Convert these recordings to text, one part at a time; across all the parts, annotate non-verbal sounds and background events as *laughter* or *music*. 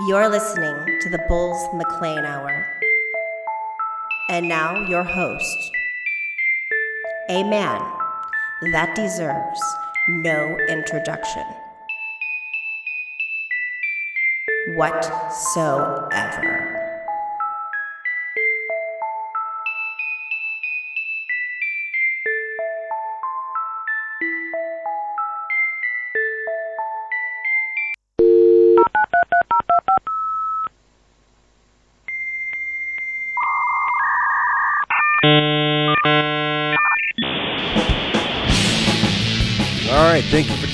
You're listening to the Bulls McLean Hour. And now, your host, a man that deserves no introduction whatsoever.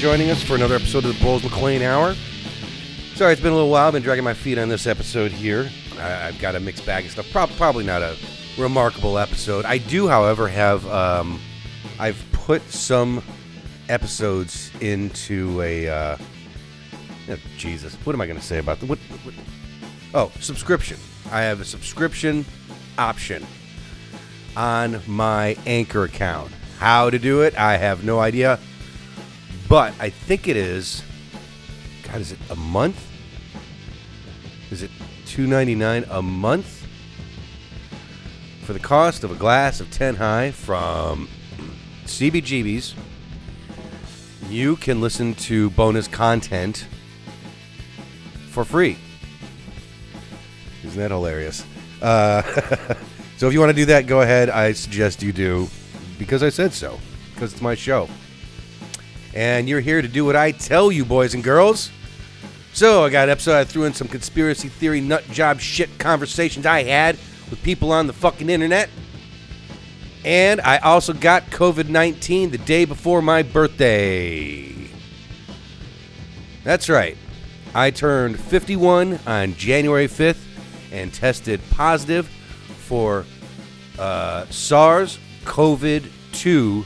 Joining us for another episode of the Bulls McLean Hour. Sorry, it's been a little while. I've been dragging my feet on this episode here. I, I've got a mixed bag of stuff. Prob- probably not a remarkable episode. I do, however, have um, I've put some episodes into a. Uh, oh, Jesus, what am I going to say about the what, what? Oh, subscription. I have a subscription option on my Anchor account. How to do it, I have no idea. But I think it is. God, is it a month? Is it two ninety nine a month for the cost of a glass of ten high from *clears throat* CBGB's? You can listen to bonus content for free. Isn't that hilarious? Uh, *laughs* so if you want to do that, go ahead. I suggest you do because I said so. Because it's my show. And you're here to do what I tell you, boys and girls. So I got an episode I threw in some conspiracy theory nut job shit conversations I had with people on the fucking internet. And I also got COVID 19 the day before my birthday. That's right. I turned 51 on January 5th and tested positive for uh, SARS CoV 2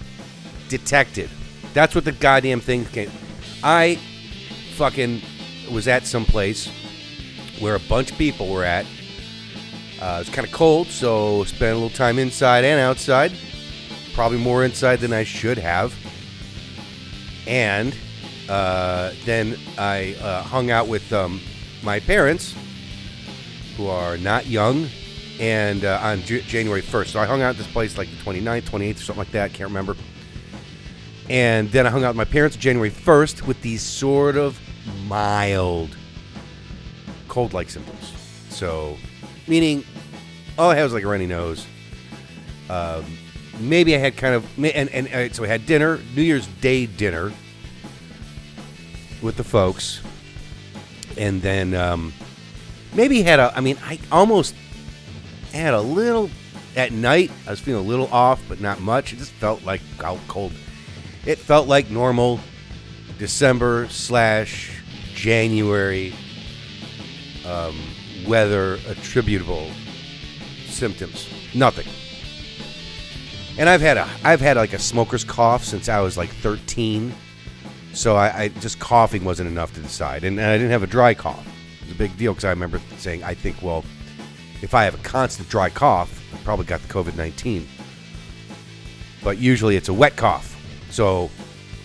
detected. That's what the goddamn thing came. I fucking was at some place where a bunch of people were at. Uh, it was kind of cold, so spent a little time inside and outside. Probably more inside than I should have. And uh, then I uh, hung out with um, my parents, who are not young, and uh, on J- January 1st. So I hung out at this place like the 29th, 28th, or something like that. Can't remember. And then I hung out with my parents January 1st with these sort of mild cold like symptoms. So, meaning all I had was like a runny nose. Um, maybe I had kind of, and, and uh, so I had dinner, New Year's Day dinner with the folks. And then um, maybe had a, I mean, I almost had a little, at night, I was feeling a little off, but not much. It just felt like out cold. It felt like normal December slash January um, weather attributable symptoms. Nothing. And I've had a I've had like a smoker's cough since I was like 13. So I, I just coughing wasn't enough to decide, and, and I didn't have a dry cough. It was a big deal because I remember saying, I think, well, if I have a constant dry cough, I probably got the COVID 19. But usually it's a wet cough. So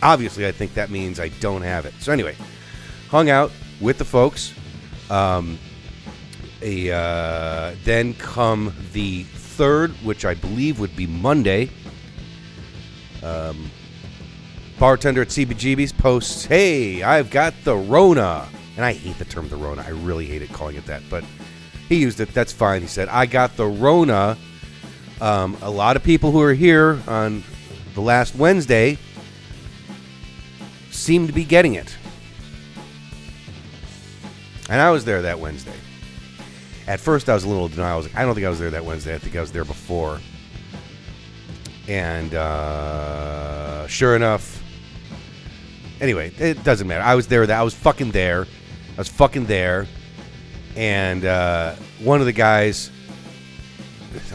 obviously, I think that means I don't have it. So anyway, hung out with the folks. Um, a, uh, then come the third, which I believe would be Monday. Um, bartender at CBGB's posts, "Hey, I've got the Rona," and I hate the term the Rona. I really hate it calling it that, but he used it. That's fine. He said, "I got the Rona." Um, a lot of people who are here on the last Wednesday seemed to be getting it. And I was there that Wednesday. At first, I was a little denial. I was like, I don't think I was there that Wednesday. I think I was there before. And uh, sure enough, anyway, it doesn't matter. I was there. That I was fucking there. I was fucking there. And uh, one of the guys,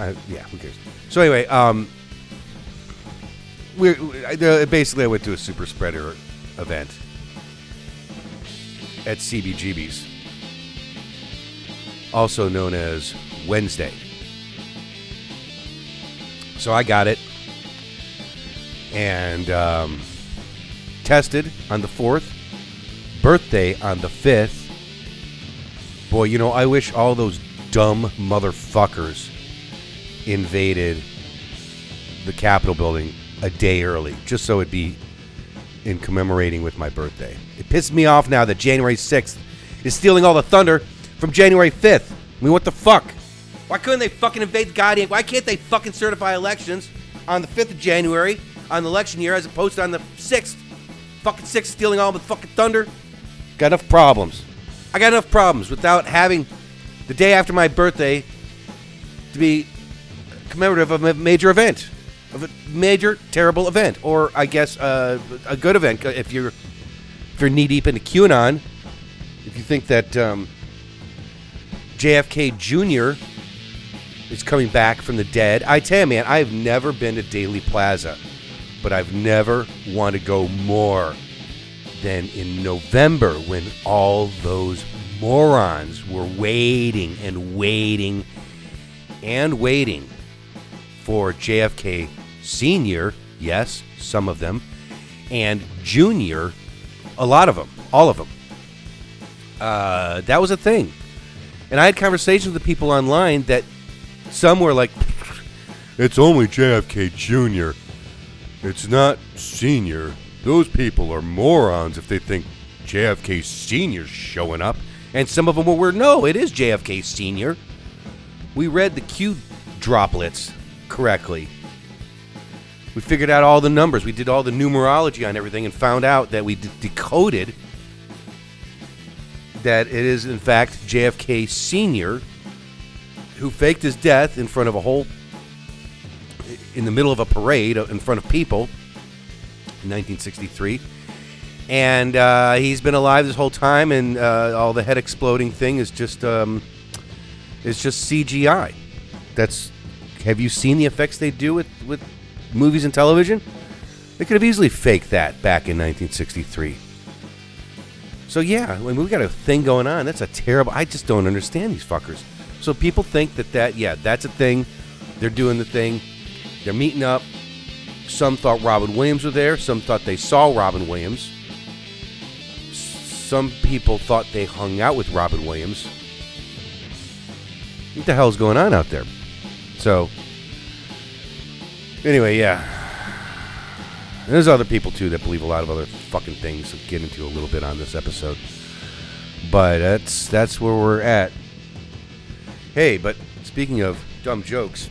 I, yeah, who cares? So anyway, um, we basically I went to a super spreader event at CBGB's, also known as Wednesday. So I got it and um, tested on the 4th, birthday on the 5th, Boy, you know, I wish all those dumb motherfuckers invaded the Capitol building a day early, just so it'd be in commemorating with my birthday. It pisses me off now that January 6th is stealing all the thunder from January 5th. I mean, what the fuck? Why couldn't they fucking invade the goddamn? Why can't they fucking certify elections on the 5th of January on the election year as opposed to on the 6th? Fucking 6th stealing all the fucking thunder? Got enough problems. I got enough problems without having the day after my birthday to be commemorative of a major event, of a major terrible event, or I guess uh, a good event if you're if you're knee deep into QAnon. If you think that um, JFK Jr. is coming back from the dead, I tell you, man, I've never been to Dealey Plaza, but I've never wanted to go more than in November when all those morons were waiting and waiting and waiting for JFK Sr., yes, some of them, and Junior, a lot of them, all of them. Uh, that was a thing. And I had conversations with people online that some were like, it's only JFK Jr., it's not Senior. Those people are morons if they think JFK Senior's showing up. And some of them were, no, it is JFK Senior. We read the Q droplets correctly. We figured out all the numbers. We did all the numerology on everything and found out that we d- decoded that it is, in fact, JFK Sr. who faked his death in front of a whole, in the middle of a parade in front of people in 1963. And uh, he's been alive this whole time, and uh, all the head exploding thing is just um, is just CGI. That's have you seen the effects they do with, with movies and television? They could have easily faked that back in 1963. So yeah, I mean, we got a thing going on. That's a terrible. I just don't understand these fuckers. So people think that that yeah, that's a thing. They're doing the thing. They're meeting up. Some thought Robin Williams was there. Some thought they saw Robin Williams. Some people thought they hung out with Robin Williams. What the hell's going on out there? So, anyway, yeah. And there's other people too that believe a lot of other fucking things. Get into a little bit on this episode, but that's that's where we're at. Hey, but speaking of dumb jokes,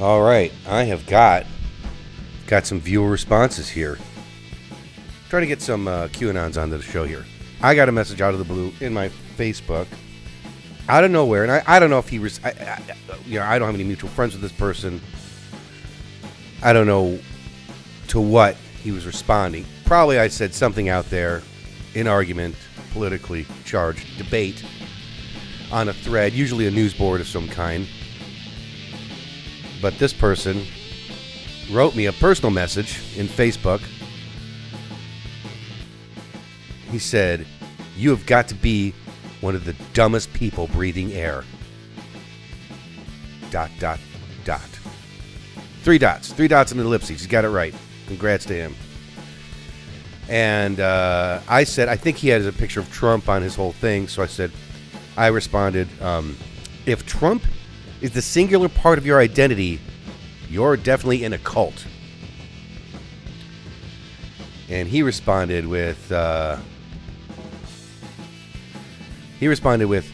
all right, I have got got some viewer responses here. Trying to get some uh, QAnons onto the show here. I got a message out of the blue in my Facebook out of nowhere, and I, I don't know if he was, I, I, you know, I don't have any mutual friends with this person. I don't know to what he was responding. Probably I said something out there in argument, politically charged debate on a thread, usually a news board of some kind. But this person wrote me a personal message in Facebook. He said, You have got to be one of the dumbest people breathing air. Dot, dot, dot. Three dots. Three dots and ellipses. He's got it right. Congrats to him. And uh, I said, I think he had a picture of Trump on his whole thing. So I said, I responded, um, if Trump is the singular part of your identity, you're definitely in a cult. And he responded with, uh, he responded with,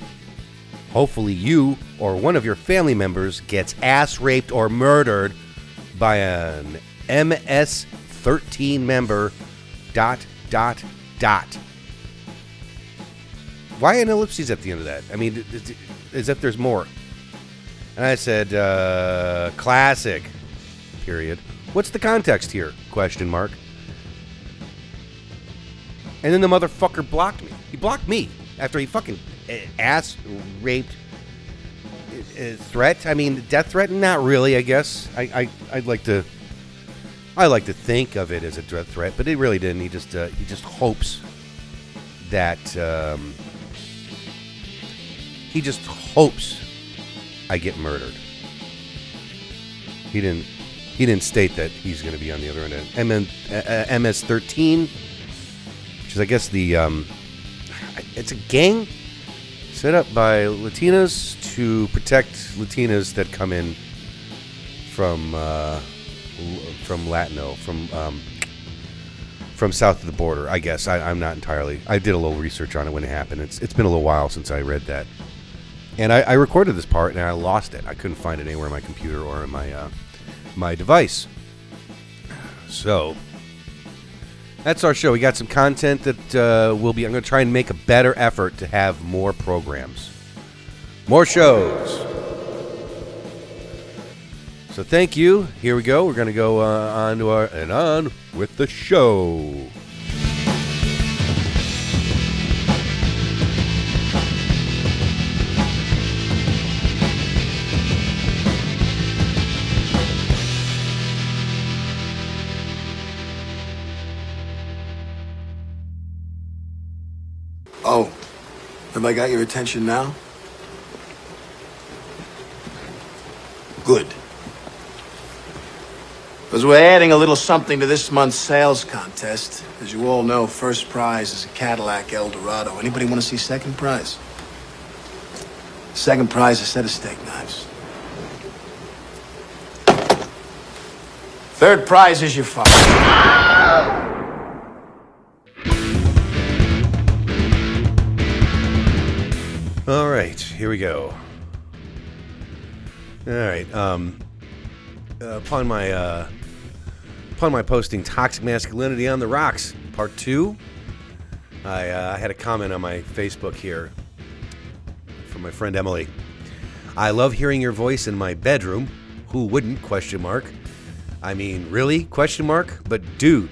hopefully you or one of your family members gets ass raped or murdered by an MS 13 member, dot, dot, dot. Why an ellipses at the end of that? I mean, as if there's more. And I said, uh, classic, period. What's the context here? Question mark. And then the motherfucker blocked me. He blocked me after he fucking ass raped uh, threat. I mean, death threat? Not really. I guess. I, I I'd like to. I like to think of it as a death threat, but it really didn't. He just uh, he just hopes that um, he just hopes I get murdered. He didn't. He didn't state that he's going to be on the other end. MN, uh, MS-13, which is, I guess, the um, it's a gang. set up by Latinas to protect Latinas that come in from uh, from Latino, from um, from south of the border. I guess I, I'm not entirely. I did a little research on it when it happened. It's it's been a little while since I read that, and I, I recorded this part and I lost it. I couldn't find it anywhere on my computer or in my uh, my device. So that's our show. We got some content that uh, will be. I'm going to try and make a better effort to have more programs, more shows. So thank you. Here we go. We're going to go uh, on to our and on with the show. Oh, have I got your attention now? Good. Because we're adding a little something to this month's sales contest. As you all know, first prize is a Cadillac Eldorado. Anybody want to see second prize? Second prize is a set of steak knives. Third prize is your father. All right, here we go. All right. Um, uh, upon my uh, upon my posting "Toxic Masculinity on the Rocks" Part Two, I, uh, I had a comment on my Facebook here from my friend Emily. I love hearing your voice in my bedroom. Who wouldn't? Question mark. I mean, really? Question mark. But dude,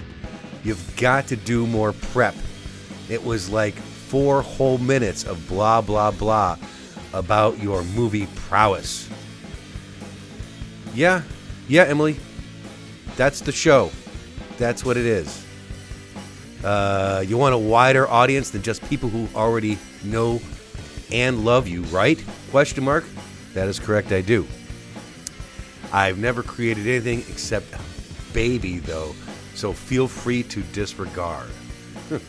you've got to do more prep. It was like four whole minutes of blah blah blah about your movie prowess. Yeah, yeah, Emily. That's the show. That's what it is. Uh, you want a wider audience than just people who already know and love you, right? Question mark. That is correct. I do. I've never created anything except baby, though, so feel free to disregard. *laughs*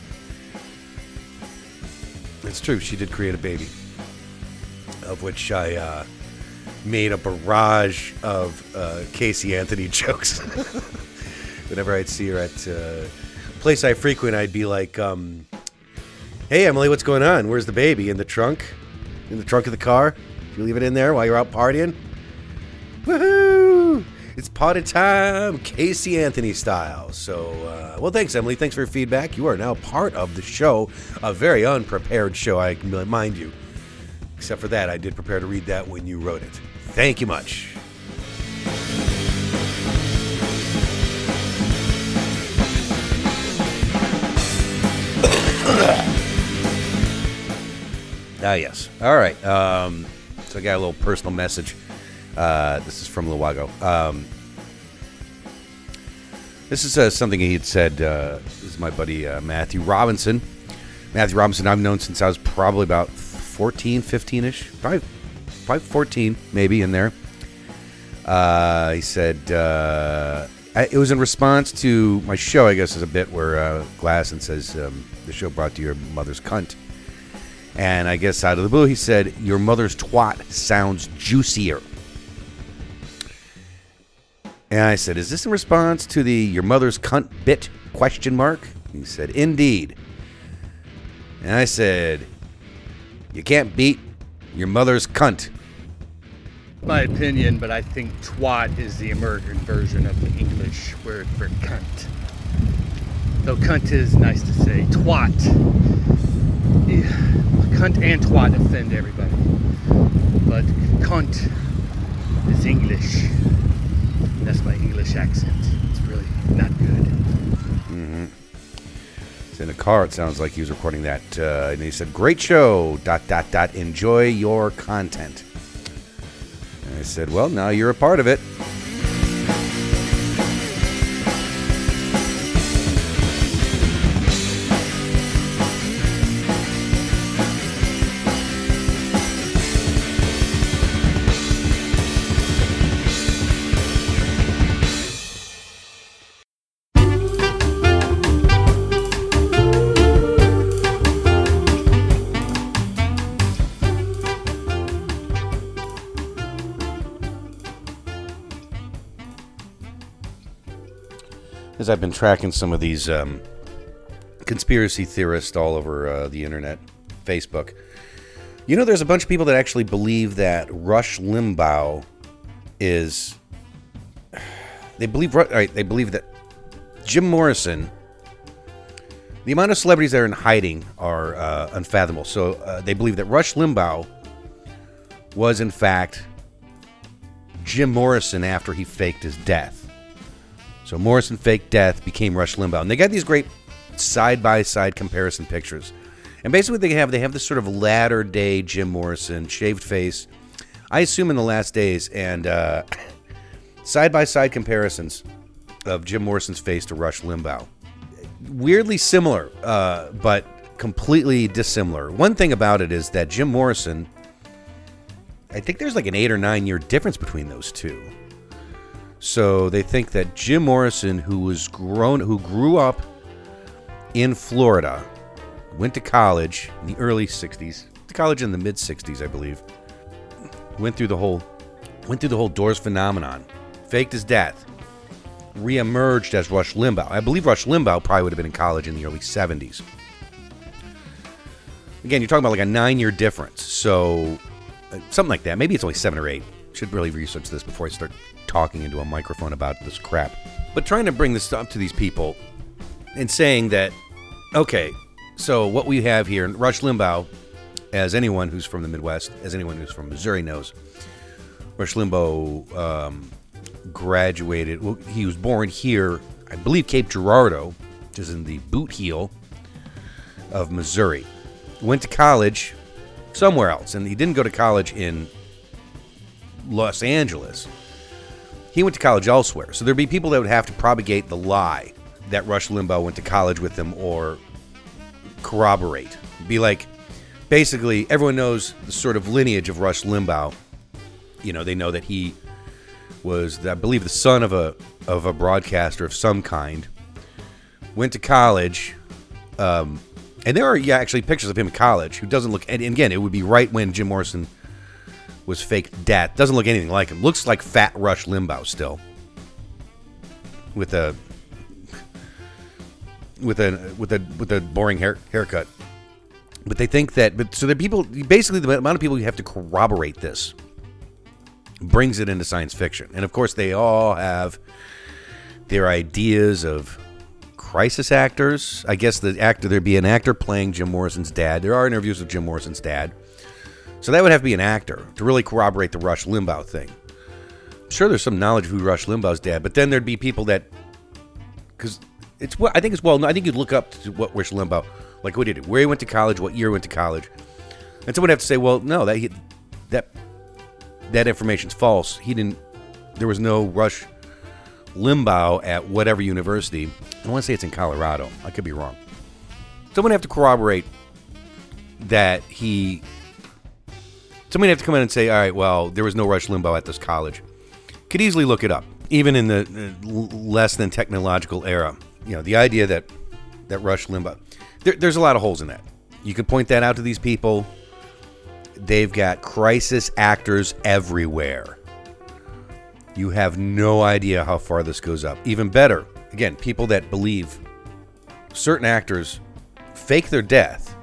it's true. She did create a baby, of which I uh, made a barrage of uh, Casey Anthony *laughs* jokes. Whenever I'd see her at uh, a place I frequent, I'd be like, um, "Hey, Emily, what's going on? Where's the baby? In the trunk? In the trunk of the car? You leave it in there while you're out partying?" Woohoo! It's party time, Casey Anthony style. So, uh, well, thanks, Emily. Thanks for your feedback. You are now part of the show. A very unprepared show, I mind you. Except for that, I did prepare to read that when you wrote it. Thank you much. *coughs* Ah, yes. All right. Um, so I got a little personal message. Uh, this is from Luago. Um, this is uh, something he had said. Uh, this is my buddy uh, Matthew Robinson. Matthew Robinson, I've known since I was probably about 14, 15 ish. Probably, probably 14, maybe in there. Uh, he said uh, I- it was in response to my show, I guess, is a bit where uh, Glasson says um, the show brought to your mother's cunt. And I guess out of the blue, he said, Your mother's twat sounds juicier. And I said, "Is this in response to the your mother's cunt bit question mark?" He said, "Indeed." And I said, "You can't beat your mother's cunt." my opinion, but I think twat is the American version of the English word for cunt. Though cunt is nice to say. Twat. Yeah, cunt and twat offend everybody. But cunt is English. That's my English accent. It's really not good. It's in a car. It sounds like he was recording that, uh, and he said, "Great show." Dot dot dot. Enjoy your content. And I said, "Well, now you're a part of it." I've been tracking some of these um, conspiracy theorists all over uh, the internet, Facebook. You know, there's a bunch of people that actually believe that Rush Limbaugh is. They believe right. They believe that Jim Morrison. The amount of celebrities that are in hiding are uh, unfathomable. So uh, they believe that Rush Limbaugh was in fact Jim Morrison after he faked his death. So Morrison faked death, became Rush Limbaugh, and they got these great side by side comparison pictures. And basically, they have they have this sort of latter day Jim Morrison, shaved face. I assume in the last days, and side by side comparisons of Jim Morrison's face to Rush Limbaugh. Weirdly similar, uh, but completely dissimilar. One thing about it is that Jim Morrison, I think there's like an eight or nine year difference between those two. So they think that Jim Morrison, who was grown, who grew up in Florida, went to college in the early '60s, to college in the mid '60s, I believe. Went through the whole, went through the whole Doors phenomenon, faked his death, reemerged as Rush Limbaugh. I believe Rush Limbaugh probably would have been in college in the early '70s. Again, you're talking about like a nine-year difference, so uh, something like that. Maybe it's only seven or eight. Should really research this before I start talking into a microphone about this crap. But trying to bring this up to these people and saying that, okay, so what we have here, Rush Limbaugh, as anyone who's from the Midwest, as anyone who's from Missouri knows, Rush Limbaugh um, graduated. Well, he was born here, I believe, Cape Girardeau, which is in the boot heel of Missouri. Went to college somewhere else, and he didn't go to college in Los Angeles. He went to college elsewhere. So there'd be people that would have to propagate the lie that Rush Limbaugh went to college with him or corroborate. Be like, basically, everyone knows the sort of lineage of Rush Limbaugh. You know, they know that he was, I believe, the son of a of a broadcaster of some kind. Went to college, um, and there are yeah actually pictures of him in college who doesn't look. And again, it would be right when Jim Morrison was fake death. Doesn't look anything like him. Looks like Fat Rush Limbaugh still, with a with a with a with a boring hair, haircut. But they think that. But so the people basically the amount of people you have to corroborate this brings it into science fiction, and of course they all have their ideas of crisis actors. I guess the actor there'd be an actor playing Jim Morrison's dad. There are interviews with Jim Morrison's dad. So that would have to be an actor to really corroborate the Rush Limbaugh thing. I'm sure there's some knowledge of who Rush Limbaugh's dad, but then there'd be people that, because it's what I think it's well. I think you'd look up to what Rush Limbaugh, like what did, where he went to college, what year he went to college, and someone would have to say, well, no, that he, that that information's false. He didn't. There was no Rush Limbaugh at whatever university. I want to say it's in Colorado. I could be wrong. Someone have to corroborate that he Somebody have to come in and say, all right, well, there was no Rush Limbaugh at this college. Could easily look it up, even in the less than technological era. You know, the idea that that Rush Limbaugh, there, there's a lot of holes in that. You could point that out to these people. They've got crisis actors everywhere. You have no idea how far this goes up. Even better, again, people that believe certain actors fake their death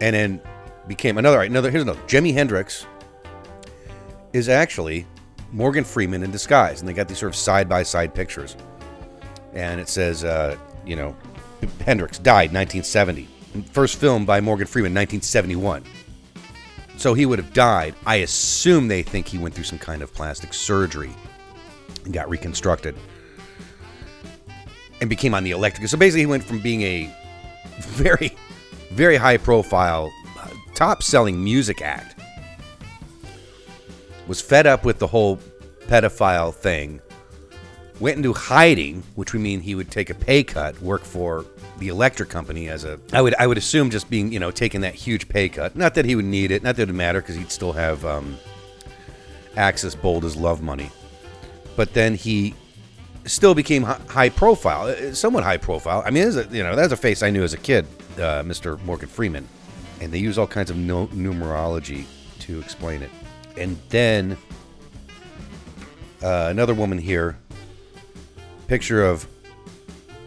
and then became another. Another here's another. Jimi Hendrix is actually Morgan Freeman in disguise, and they got these sort of side by side pictures, and it says, uh, you know, Hendrix died 1970. First film by Morgan Freeman 1971. So he would have died. I assume they think he went through some kind of plastic surgery and got reconstructed and became on the electric. So basically, he went from being a *laughs* very, very high profile top selling music act, was fed up with the whole pedophile thing, went into hiding, which would mean he would take a pay cut, work for the electric company as a I would I would assume just being you know taking that huge pay cut. Not that he would need it, not that it would matter because he'd still have um, Axis bold as love money. But then he still became high profile, uh, somewhat high profile. I mean, a, you know that's a face I knew as a kid, uh, Mr. Morgan Freeman and they use all kinds of no- numerology to explain it. And then uh, another woman here, picture of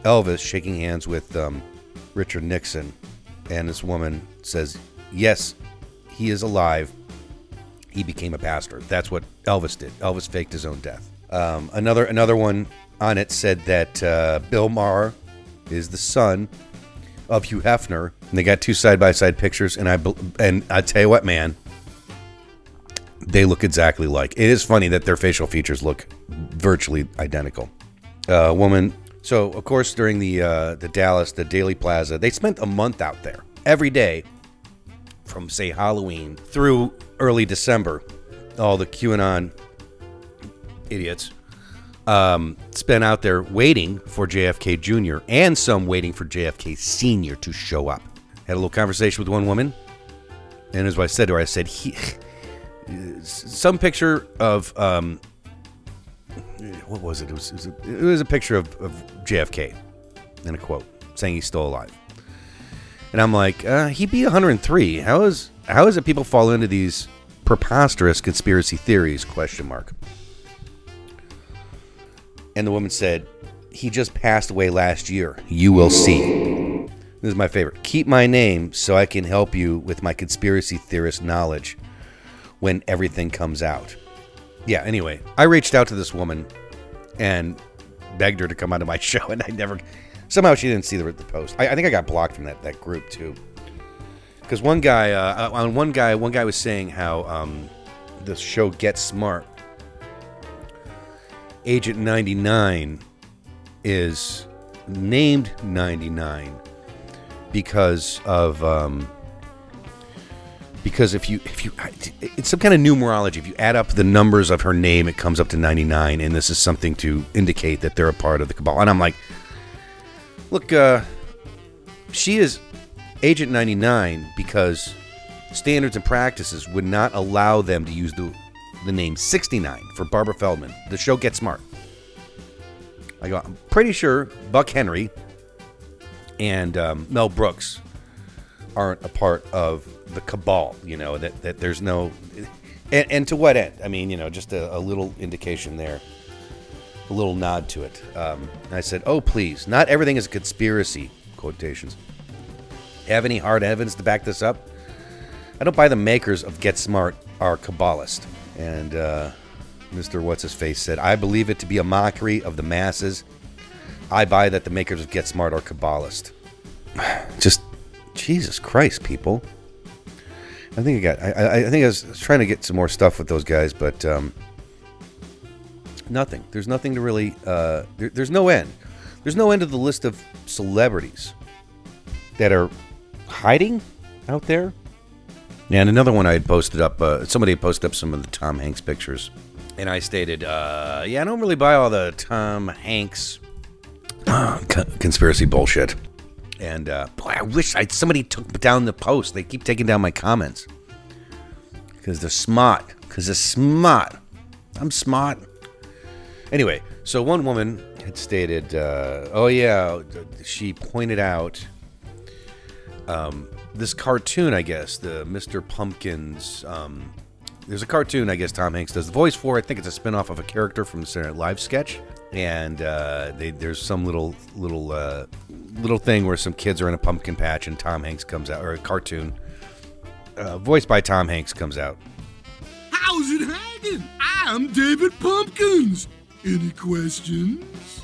Elvis shaking hands with um, Richard Nixon, and this woman says, "Yes, he is alive. He became a pastor. That's what Elvis did. Elvis faked his own death." Um, another another one on it said that uh, Bill Maher is the son of Hugh Hefner, and they got two side by side pictures. And I and I tell you what, man, they look exactly like. It is funny that their facial features look virtually identical. A woman. So of course, during the uh, the Dallas, the Dealey Plaza, they spent a month out there every day, from say Halloween through early December. All the QAnon idiots um, spent out there waiting for JFK Jr. and some waiting for JFK Sr. to show up. Had a little conversation with one woman, and as I said to her, I said, he, some picture of um, what was it? It was, it was, a, it was a picture of, of JFK and a quote saying he's still alive. And I'm like, uh, he'd be 103. How is how is it people fall into these preposterous conspiracy theories? Question mark. And the woman said, He just passed away last year. You will see. This is my favorite. Keep my name so I can help you with my conspiracy theorist knowledge when everything comes out. Yeah, anyway, I reached out to this woman and begged her to come onto my *laughs* show, and I never. Somehow she didn't see the, the post. I, I think I got blocked from that, that group too. Because one guy, uh, on one guy, one guy was saying how um, the show Get Smart Agent 99 is named 99 because of um, because if you if you it's some kind of numerology. If you add up the numbers of her name it comes up to 99 and this is something to indicate that they're a part of the cabal. And i'm like look uh she is agent 99 because standards and practices would not allow them to use the the name 69 for Barbara Feldon. The show Get Smart. I go, I'm pretty sure Buck Henry and um, Mel Brooks aren't a part of the cabal, you know, that, that there's no. And, and to what end? I mean, you know, just a, a little indication there, a little nod to it. Um, I said, oh, please, not everything is a conspiracy, quotations. Have any hard evidence to back this up? I don't buy the makers of Get Smart are Kabbalist. And uh, Mr. What's His Face said, I believe it to be a mockery of the masses. I buy that the makers of Get Smart are Kabbalist. *sighs* Just, Jesus Christ, people. I think I got, I, I think I was trying to get some more stuff with those guys, but um, nothing. There's nothing to really, uh, there, there's no end. There's no end to the list of celebrities that are hiding out there and another one I had posted up, uh, somebody had posted up some of the Tom Hanks pictures. And I stated, uh, yeah, I don't really buy all the Tom Hanks conspiracy bullshit. And uh, boy, I wish I somebody took down the post. They keep taking down my comments because they're smart. Because they're smart. I'm smart. Anyway, so one woman had stated, uh, "Oh yeah," she pointed out um, this cartoon, I guess, the Mr. Pumpkins. Um, there's a cartoon, I guess Tom Hanks does the voice for. I think it's a spinoff of a character from the Saturday Night Live sketch, and uh, they, there's some little little uh, little thing where some kids are in a pumpkin patch, and Tom Hanks comes out, or a cartoon uh, voiced by Tom Hanks comes out. How's it hanging? I'm David Pumpkins. Any questions?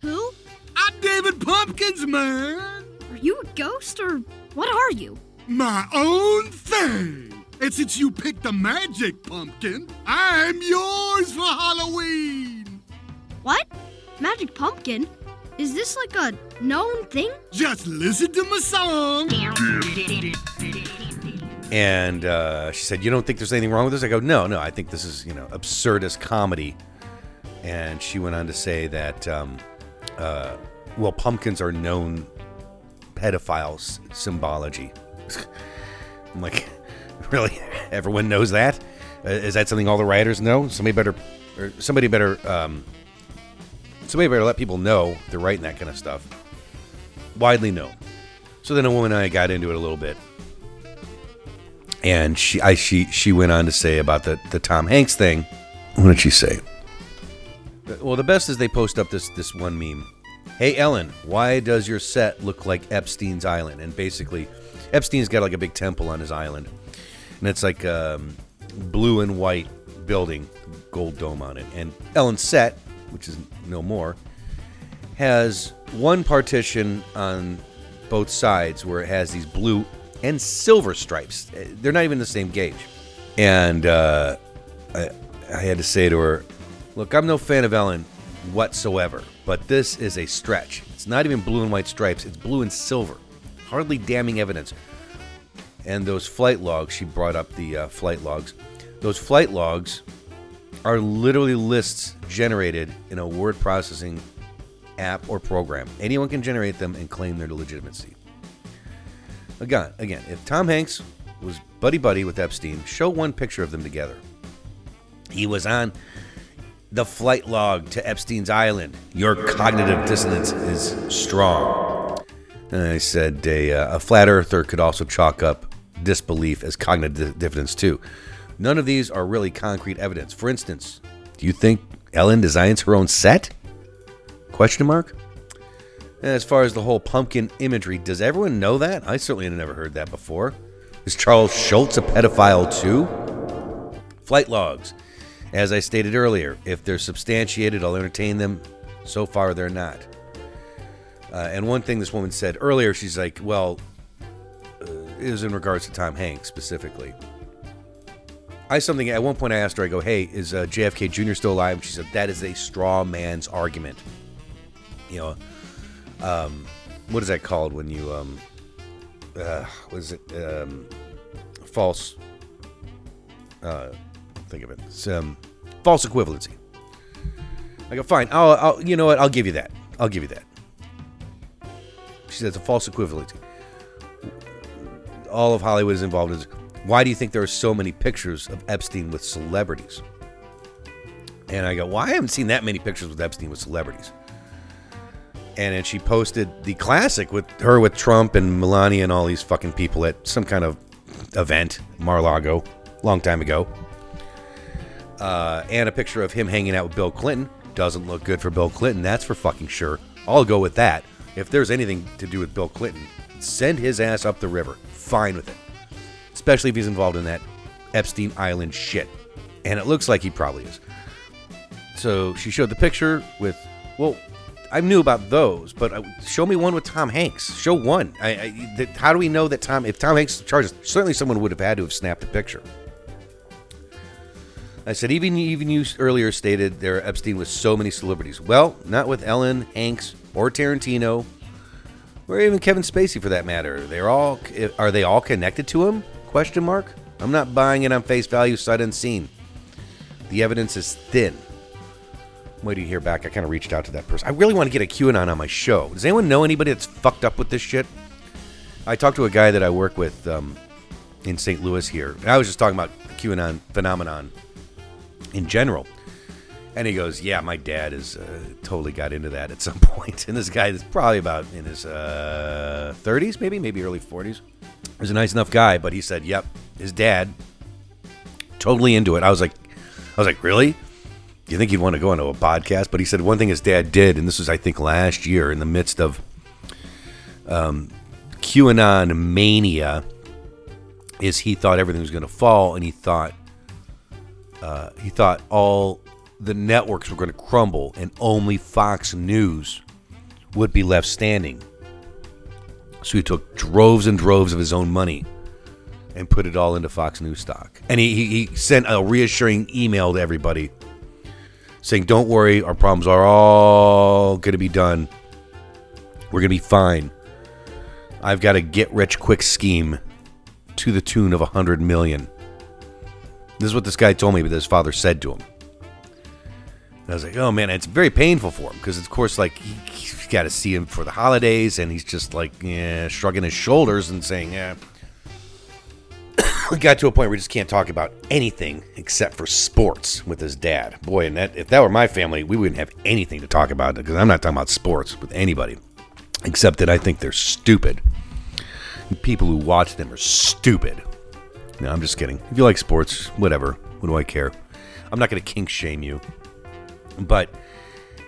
Who? I'm David Pumpkins, man. Are you a ghost or what are you? My own thing. And since you picked the magic pumpkin, I'm yours for Halloween. What? Magic pumpkin? Is this like a known thing? Just listen to my song. And uh, she said, "You don't think there's anything wrong with this?" I go, "No, no. I think this is you know absurdist comedy." And she went on to say that, um, uh, well, pumpkins are known pedophiles symbology. *laughs* I'm like, *laughs* really? Everyone knows that? Uh, is that something all the writers know? Somebody better, or somebody better, um, somebody better let people know they're writing that kind of stuff. Widely known. So then a woman and I got into it a little bit, and she, I, she, she went on to say about the the Tom Hanks thing. What did she say? Well, the best is they post up this this one meme Hey, Ellen, why does your set look like Epstein's Island? And basically, Epstein's got like a big temple on his island. And it's like um, blue and white building, gold dome on it. And Ellen's set, which is no more, has one partition on both sides where it has these blue and silver stripes. Uh, They're not even the same gauge. And uh, I, I had to say to her, Look, I'm no fan of Ellen whatsoever, but this is a stretch. It's not even blue and white stripes, it's blue and silver. Hardly damning evidence. And those flight logs, she brought up the uh, flight logs. Those flight logs are literally lists generated in a word processing app or program. Anyone can generate them and claim their legitimacy. Again, again, if Tom Hanks was buddy buddy with Epstein, show one picture of them together. He was on the flight log to Epstein's island. Your cognitive dissonance is strong. And I said a, uh, a flat earther could also chalk up disbelief as cognitive dissonance too. None of these are really concrete evidence. For instance, do you think Ellen designs her own set? Question mark. And as far as the whole pumpkin imagery, does everyone know that? I certainly never heard that before. Is Charles Schulz a pedophile too? Flight logs. As I stated earlier, if they're substantiated, I'll entertain them. So far, they're not. Uh, and one thing this woman said earlier, she's like, well, uh, was in regards to Tom Hanks specifically. I something at one point I asked her, I go, hey, is uh, JFK Jr. still alive? And she said, that is a straw man's argument. You know, um, what is that called when you, um, uh, what is it? Um, false, uh, think of it. It's, um, false equivalency. I go, fine. I'll, I'll, you know what? I'll give you that. I'll give you that. She says it's a false equivalency. All of Hollywood is involved. In this. Why do you think there are so many pictures of Epstein with celebrities? And I go, well, I haven't seen that many pictures with Epstein with celebrities. And then she posted the classic with her with Trump and Melania and all these fucking people at some kind of event, Mar-a-Lago, long time ago uh, and a picture of him hanging out with Bill Clinton. Doesn't look good for Bill Clinton, that's for fucking sure. I'll go with that. If there's anything to do with Bill Clinton, send his ass up the river. Fine with it. Especially if he's involved in that Epstein Island shit. And it looks like he probably is. So she showed the picture with, well, I knew about those, but uh, show me one with Tom Hanks. Show one. I, I, that, how do we know that Tom, if Tom Hanks charges, certainly someone would have had to have snapped a picture. I said, even even you earlier stated there Epstein with so many celebrities. Well, not with Ellen, Hanks, or Tarantino, or even Kevin Spacey for that matter. They're all are they all connected to him? Question mark. I'm not buying it on face value, sight unseen. The evidence is thin. Waiting to hear back. I kind of reached out to that person. I really want to get a QAnon on my show. Does anyone know anybody that's fucked up with this shit? I talked to a guy that I work with um, in St. Louis here. And I was just talking about the QAnon phenomenon in general. And he goes, "Yeah, my dad has uh, totally got into that at some *laughs* point." And this guy is probably about in his uh, 30s, maybe, maybe early 40s. He's a nice enough guy, but he said, "Yep, his dad totally into it." I was like, "I was like, really? You think he'd want to go into a podcast?" But he said one thing his dad did, and this was, I think, last year in the midst of um, QAnon mania, is he thought everything was going to fall, and he thought uh, he thought all the networks were going to crumble and only Fox News would be left standing. So he took droves and droves of his own money and put it all into Fox News stock. And he, he, he sent a reassuring email to everybody saying, Don't worry, our problems are all going to be done. We're going to be fine. I've got a get rich quick scheme to the tune of a hundred million. This is what this guy told me, but his father said to him. And I was like, oh man, it's very painful for him because, of course, like he, he's got to see him for the holidays, and he's just like, yeah, shrugging his shoulders and saying, yeah. *coughs* we got to a point where we just can't talk about anything except for sports with his dad. Boy, and that if that were my family, we wouldn't have anything to talk about because I'm not talking about sports with anybody, except that I think they're stupid. People who watch them are stupid. No, I'm just kidding. If you like sports, whatever. What do I care? I'm not going to kink shame you. But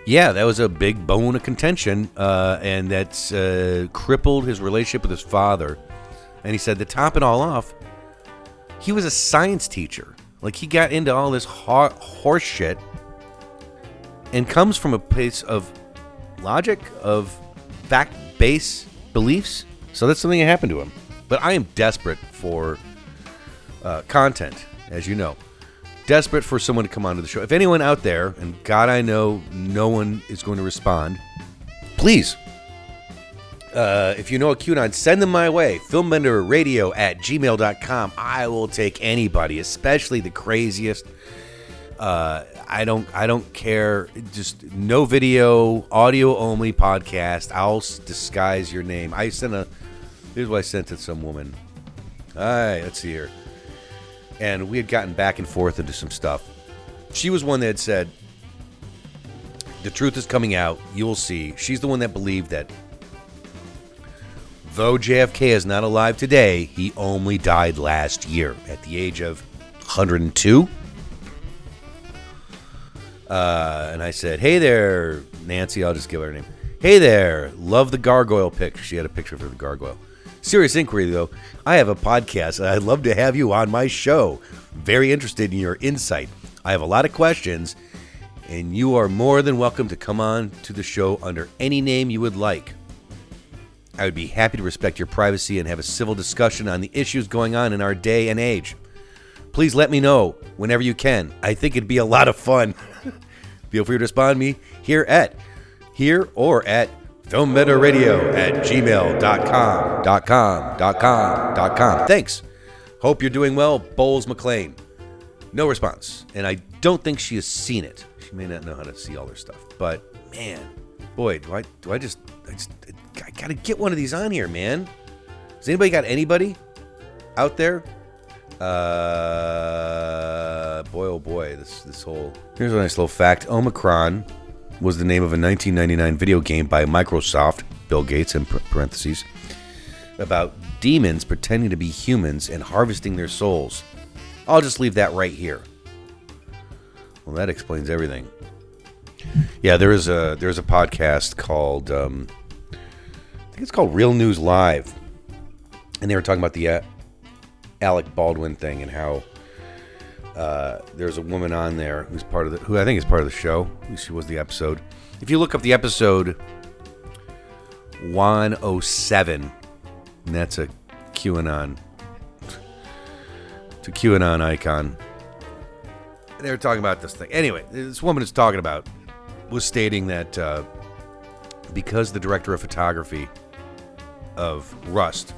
Yeah, that was a big bone of contention, uh, and that's uh, crippled his relationship with his father. And he said to top it all off, he was a science teacher. Like he got into all this ho- horse shit, and comes from a place of logic, of fact-based beliefs. So that's something that happened to him. But I am desperate for uh, content, as you know. Desperate for someone to come onto the show. If anyone out there, and God, I know no one is going to respond, please, uh, if you know a QAnon, send them my way. Filmbenderradio at gmail.com. I will take anybody, especially the craziest. Uh, I don't. I don't care. Just no video, audio only podcast. I'll disguise your name. I sent a. Here's what I sent to some woman. All right, let's see here. And we had gotten back and forth into some stuff. She was one that had said, "The truth is coming out. You will see." She's the one that believed that though JFK is not alive today, he only died last year at the age of 102. Uh, and I said, "Hey there, Nancy." I'll just give her her name. Hey there, love the gargoyle pic. She had a picture of the gargoyle. Serious inquiry, though. I have a podcast, and I'd love to have you on my show. Very interested in your insight. I have a lot of questions, and you are more than welcome to come on to the show under any name you would like. I would be happy to respect your privacy and have a civil discussion on the issues going on in our day and age. Please let me know whenever you can. I think it'd be a lot of fun. *laughs* Feel free to respond to me here at here or at filmbenderradio at gmail.com dot com dot com dot com. Thanks. Hope you're doing well, Bowles McLean. No response. And I don't think she has seen it. She may not know how to see all her stuff. But man, boy, do I do I just I just I gotta get one of these on here, man. Has anybody got anybody out there? Uh, boy, oh boy, this this whole here's a nice little fact. Omicron was the name of a 1999 video game by Microsoft, Bill Gates in parentheses, about demons pretending to be humans and harvesting their souls. I'll just leave that right here. Well, that explains everything. Yeah, there is a there's a podcast called um, I think it's called Real News Live, and they were talking about the uh, Alec Baldwin thing and how uh, there's a woman on there who's part of the who I think is part of the show. She was the episode. If you look up the episode 107, and that's a QAnon, it's a QAnon icon. They were talking about this thing. Anyway, this woman is talking about was stating that uh, because the director of photography of Rust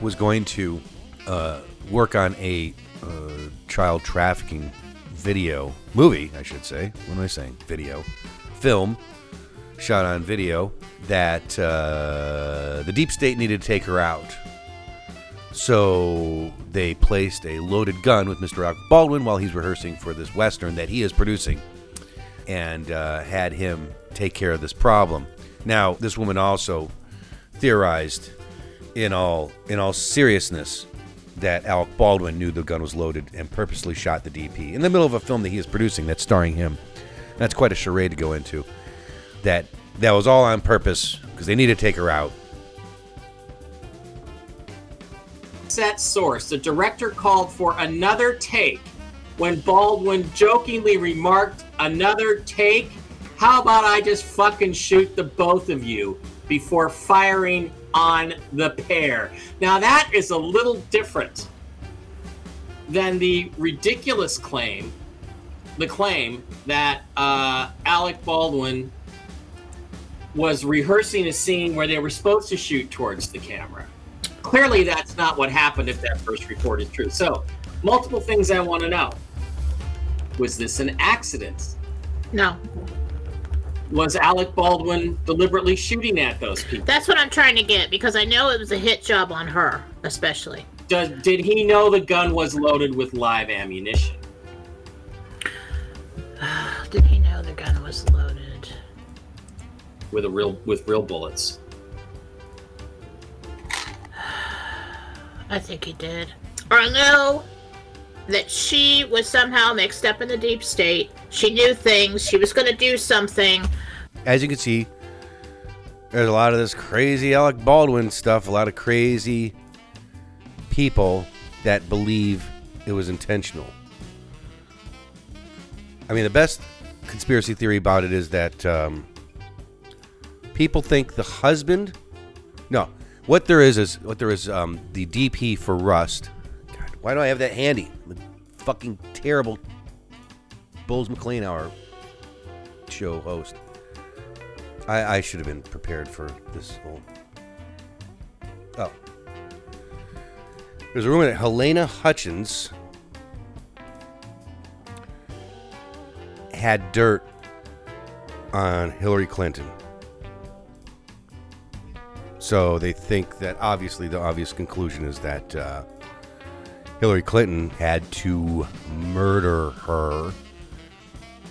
was going to uh, work on a uh, child trafficking video movie, I should say. What am I saying? Video, film, shot on video. That uh, the deep state needed to take her out, so they placed a loaded gun with Mr. Alec Baldwin while he's rehearsing for this western that he is producing, and uh, had him take care of this problem. Now, this woman also theorized, in all in all seriousness, that Alec Baldwin knew the gun was loaded and purposely shot the DP in the middle of a film that he is producing that's starring him. That's quite a charade to go into. That that was all on purpose because they need to take her out. set source, the director called for another take when Baldwin jokingly remarked, Another take? How about I just fucking shoot the both of you before firing on the pair? Now, that is a little different than the ridiculous claim, the claim that uh, Alec Baldwin was rehearsing a scene where they were supposed to shoot towards the camera clearly that's not what happened if that first report is true. So, multiple things I want to know. Was this an accident? No, Was Alec Baldwin deliberately shooting at those people? that's what I'm trying to get because I know it was a hit job on her, especially. Does, did he know the gun was loaded with live ammunition? *sighs* Did he know the gun was loaded? With a real with real bullets. *sighs* I think he did. Or I know that she was somehow mixed up in the deep state. She knew things. She was going to do something. as you can see, there's a lot of this crazy Alec Baldwin stuff, a lot of crazy people that believe it was intentional. I mean, the best conspiracy theory about it is that um, people think the husband. No, what there is is what there is. Um, the DP for Rust. God, why do I have that handy? I'm a fucking terrible Bulls McLean Hour show host. I, I should have been prepared for this whole. Oh. There's a rumor that Halyna Hutchins had dirt on Hillary Clinton. So they think that obviously the obvious conclusion is that uh, Hillary Clinton had to murder her.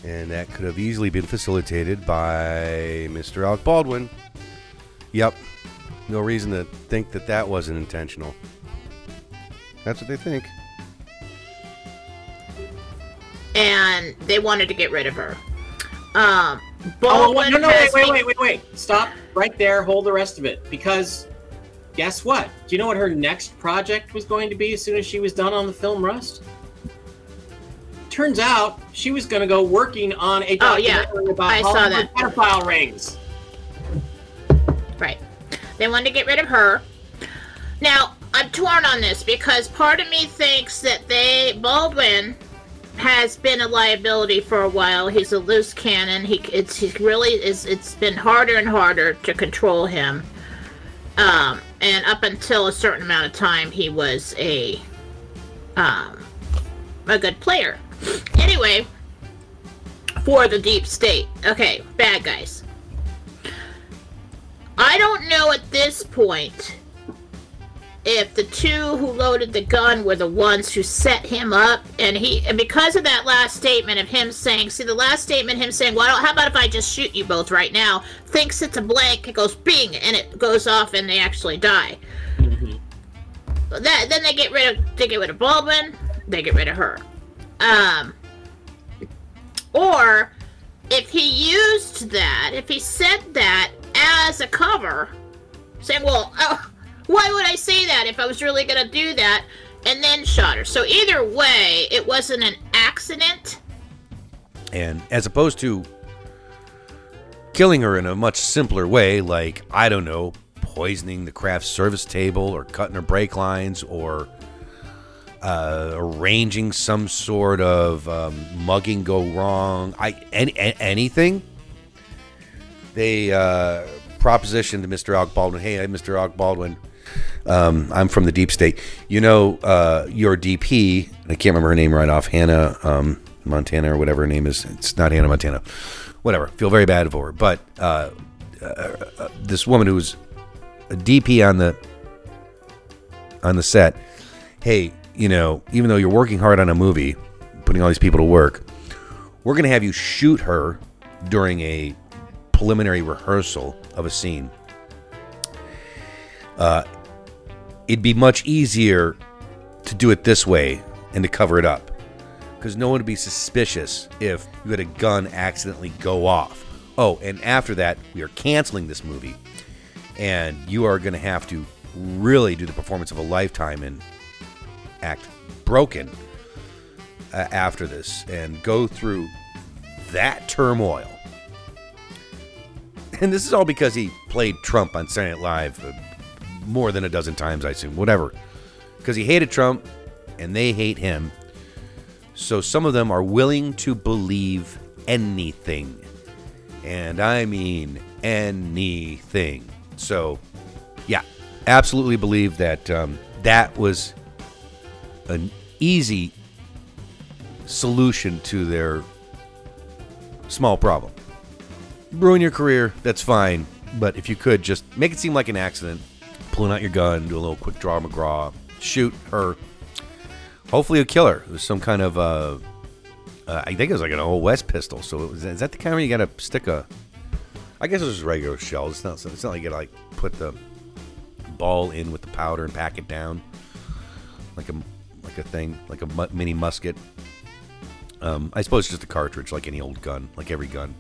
And that could have easily been facilitated by Mr. Alec Baldwin. Yep. No reason to think that that wasn't intentional. That's what they think. And they wanted to get rid of her. Um, Oh, no, no, wait, wait, wait, wait, wait. Stop right there. Hold the rest of it. Because guess what? Do you know what her next project was going to be as soon as she was done on the film Rust? Turns out she was going to go working on a Oh, yeah. documentary about I saw that. pedophile rings. Right. They wanted to get rid of her. Now, I'm torn on this because part of me thinks that they Baldwin has been a liability for a while. He's a loose cannon. He it's he really is it's been harder and harder to control him. Um and up until a certain amount of time he was a um a good player. Anyway, for the deep state. Okay, bad guys. I don't know at this point if the two who loaded the gun were the ones who set him up, and he, and because of that last statement of him saying, see, the last statement, him saying, "Well, how about if I just shoot you both right now?" Thinks it's a blank, it goes bing, and it goes off, and they actually die. Mm-hmm. That then they get rid of they get rid of Baldwin, they get rid of her. Um, or if he used that, if he said that as a cover, saying, well, oh, why would I say that if I was really going to do that? And then shot her. So either way, it wasn't an accident. And as opposed to killing her in a much simpler way, like, I don't know, poisoning the craft service table or cutting her brake lines or uh, arranging some sort of um, mugging go wrong, I any, anything. They uh, propositioned to Mr. Alec Baldwin, hey, Mr. Alec Baldwin, um, I'm from the deep state. You know, uh, your DP, I can't remember her name right off, Hannah um, Montana or whatever her name is. It's not Hannah Montana. Whatever. Feel very bad for her. But uh, uh, uh, this woman who was a DP on the on the set, hey, you know, even though you're working hard on a movie, putting all these people to work, we're going to have you shoot her during a preliminary rehearsal of a scene. Uh, it'd be much easier to do it this way and to cover it up because no one would be suspicious if you had a gun accidentally go off. Oh, and after that, we are canceling this movie, and you are going to have to really do the performance of a lifetime and act broken uh, after this and go through that turmoil. And this is all because he played Trump on Saturday Night Live uh, more than a dozen times, I assume. Whatever. Because he hated Trump and they hate him. So some of them are willing to believe anything. And I mean anything. So, yeah, absolutely believe that um, that was an easy solution to their small problem. Ruin your career, that's fine. But if you could just make it seem like an accident, pulling out your gun, do a little quick draw McGraw, shoot her. Hopefully, a killer. kill her. with some kind of, uh, uh, I think it was like an old West pistol. So, it was, is that the kind where you got to stick a? I guess it was regular shells. It's not. It's not like you got to like put the ball in with the powder and pack it down, like a like a thing, like a mini musket. Um, I suppose just a cartridge, like any old gun, like every gun.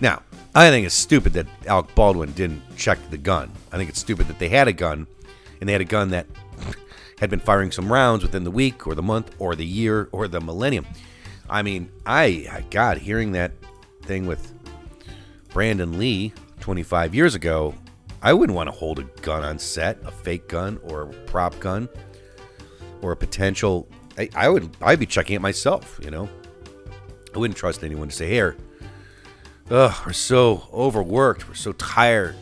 Now, I think it's stupid that Alec Baldwin didn't check the gun. I think it's stupid that they had a gun, and they had a gun that *laughs* had been firing some rounds within the week or the month or the year or the millennium. I mean, I God, hearing that thing with Brandon Lee 25 years ago, I wouldn't want to hold a gun on set, a fake gun or a prop gun or a potential. I, I would, I'd be checking it myself. You know, I wouldn't trust anyone to say, "Here, ugh, we're so overworked, we're so tired,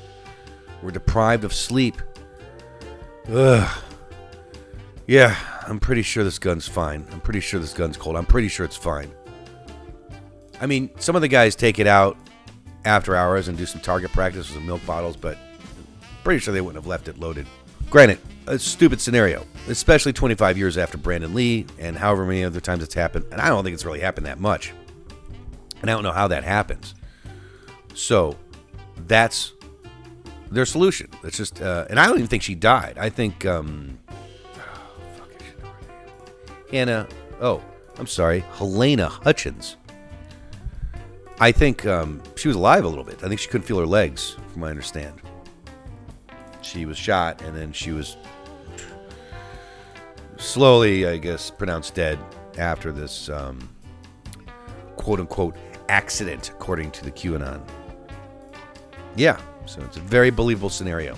we're deprived of sleep." Ugh. Yeah, I'm pretty sure this gun's fine. I'm pretty sure this gun's cold. I'm pretty sure it's fine. I mean, some of the guys take it out after hours and do some target practice with some milk bottles, but pretty sure they wouldn't have left it loaded. Granted, a stupid scenario, especially 25 years after Brandon Lee and however many other times it's happened. And I don't think it's really happened that much. And I don't know how that happens. So that's their solution. It's just, uh, and I don't even think she died. I think, um, *sighs* Hannah, oh, I'm sorry, Halyna Hutchins. I think um, she was alive a little bit. I think she couldn't feel her legs, from what I understand. She was shot, and then she was slowly, I guess, pronounced dead after this um, quote unquote accident, according to the QAnon. Yeah, so it's a very believable scenario.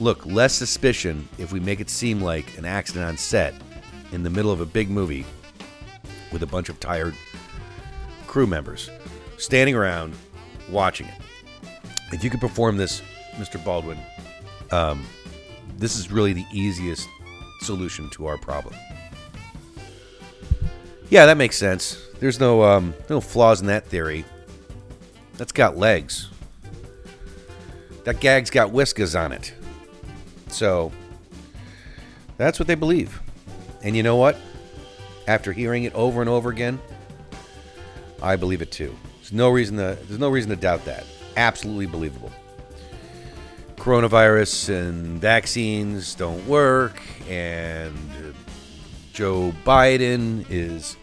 Look, less suspicion if we make it seem like an accident on set in the middle of a big movie with a bunch of tired crew members standing around watching it. If you could perform this, Mr. Baldwin, um, this is really the easiest solution to our problem. Yeah, that makes sense. There's no um, no flaws in that theory. That's got legs. That gag's got whiskers on it. So that's what they believe. And you know what? After hearing it over and over again, I believe it too. There's no reason to there's no reason to doubt that. Absolutely believable. Coronavirus and vaccines don't work and Joe Biden is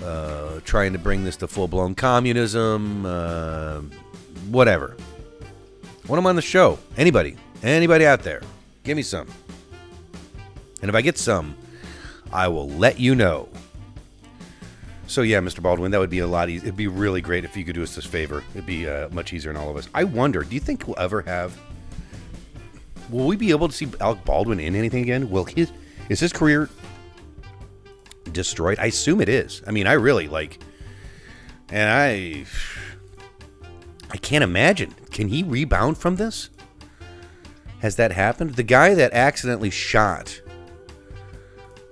uh, trying to bring this to full blown communism, uh, whatever. When I'm on the show, anybody, anybody out there, give me some. And if I get some, I will let you know. So yeah, Mr. Baldwin, that would be a lot easier. It'd be really great if you could do us this favor. It'd be uh, much easier on all of us. I wonder, do you think we'll ever have? Will we be able to see Alec Baldwin in anything again? Will his is his career destroyed? I assume it is. I mean, I really like, and I, I can't imagine. Can he rebound from this? Has that happened? The guy that accidentally shot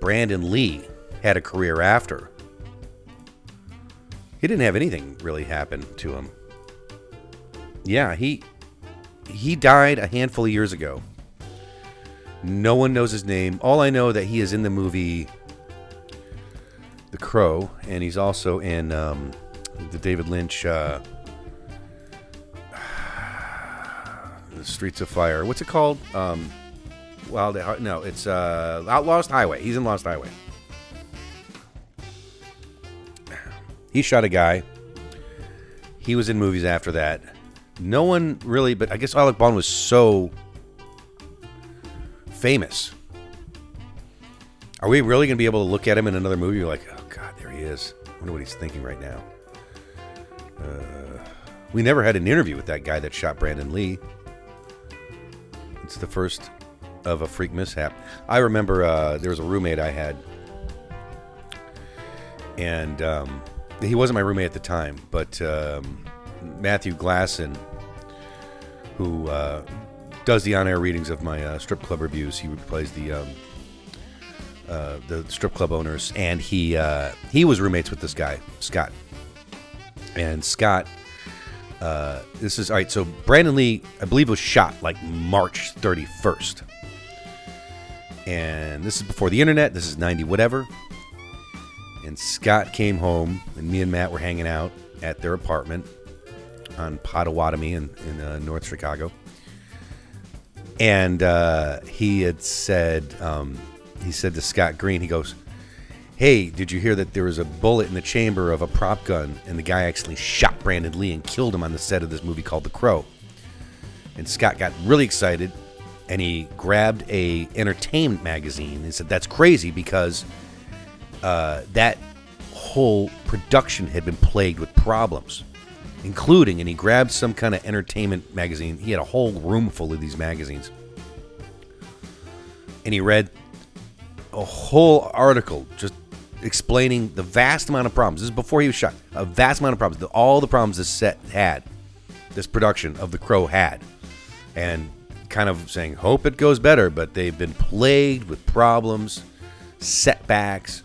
Brandon Lee had a career after. He didn't have anything really happen to him. Yeah, he he died a handful of years ago. No one knows his name. All I know that he is in the movie The Crow, and he's also in um, the David Lynch uh, *sighs* The Streets of Fire. What's it called? Um, Wild no, it's uh, Lost Highway. He's in Lost Highway. *sighs* He shot a guy. He was in movies after that. No one really, but I guess Alec Bond was so famous. Are we really going to be able to look at him in another movie? You're like, oh God, there he is. I wonder what he's thinking right now. Uh, we never had an interview with that guy that shot Brandon Lee. It's the first of a freak mishap. I remember uh, there was a roommate I had, and um, he wasn't my roommate at the time, but um, Matthew Glasson, who uh, does the on-air readings of my uh, strip club reviews, he plays the um, uh, the strip club owners, and he uh, he was roommates with this guy Scott, and Scott. Uh, this is all right. So Brandon Lee, I believe, was shot like March 31st and this is before the internet. This is 90 whatever. And Scott came home, and me and Matt were hanging out at their apartment on Potawatomi in, in uh, North Chicago. And uh, he had said, um, he said to Scott Green, he goes, hey, did you hear that there was a bullet in the chamber of a prop gun and the guy actually shot Brandon Lee and killed him on the set of this movie called The Crow? And Scott got really excited and he grabbed a entertainment magazine and said that's crazy because uh, that whole production had been plagued with problems including and he grabbed some kind of entertainment magazine. He had a whole room full of these magazines. And he read a whole article just explaining the vast amount of problems. This is before he was shot. A vast amount of problems. All the problems this set had this production of the crow had. And kind of saying hope it goes better but they've been plagued with problems setbacks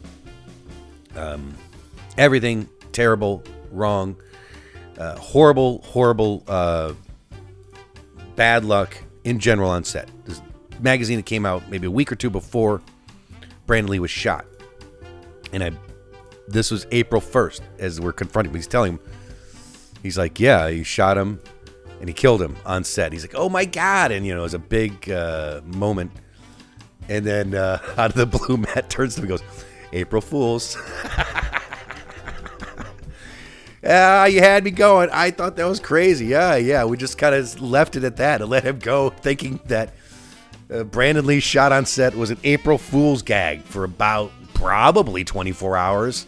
um, everything terrible wrong uh, horrible horrible uh, bad luck in general on set. This magazine that came out maybe a week or two before brandon lee was shot. And i this was april 1st as we're confronting him. He's telling him he's like yeah he shot him and he killed him on set. He's like oh my god. And you know it was a big uh, moment. And then uh, *laughs* out of the blue matt turns to him and goes april fools *laughs* Yeah, you had me going. I thought that was crazy. Yeah, yeah. We just kind of left it at that and let him go, thinking that uh, Brandon Lee's shot on set was an April Fool's gag for about probably 24 hours.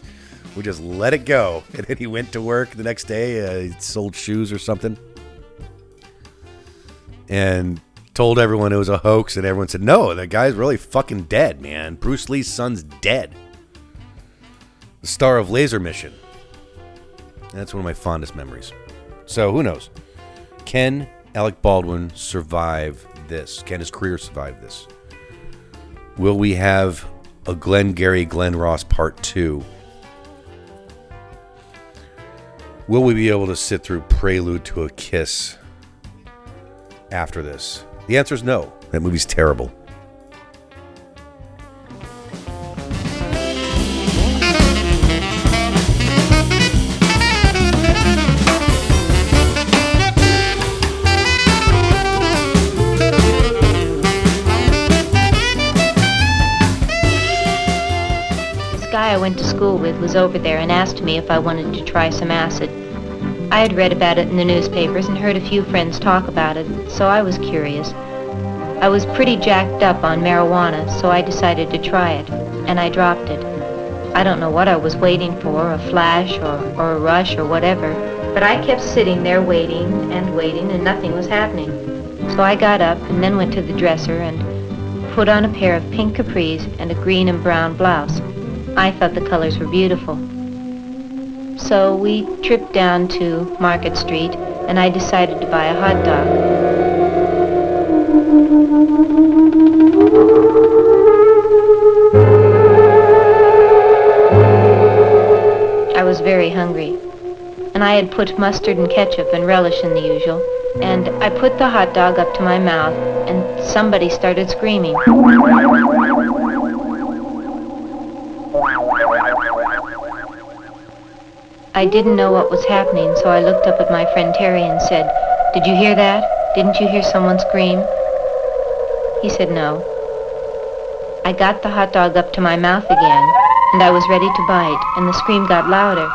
We just let it go, *laughs* and then he went to work the next day. Uh, he sold shoes or something, and told everyone it was a hoax. And everyone said, "No, that guy's really fucking dead, man. Bruce Lee's son's dead." The star of Laser Mission. That's one of my fondest memories. So who knows? Can Alec Baldwin survive this? Can his career survive this? Will we have a Glengarry Glen Ross part two? Will we be able to sit through Prelude to a Kiss after this? The answer is no. That movie's terrible. Was over there and asked me if I wanted to try some acid. I had read about it in the newspapers and heard a few friends talk about it, so I was curious. I was pretty jacked up on marijuana, so I decided to try it, and I dropped it. I don't know what I was waiting for, a flash or, or a rush or whatever, but I kept sitting there waiting and waiting and nothing was happening. So I got up and then went to the dresser and put on a pair of pink capris and a green and brown blouse. I thought the colors were beautiful. So we tripped down to Market Street and I decided to buy a hot dog. I was very hungry. And I had put mustard and ketchup and relish in the usual. And I put the hot dog up to my mouth and somebody started screaming. I didn't know what was happening, so I looked up at my friend Terry and said, Did you hear that? Didn't you hear someone scream? He said no. I got the hot dog up to my mouth again, and I was ready to bite, and the scream got louder.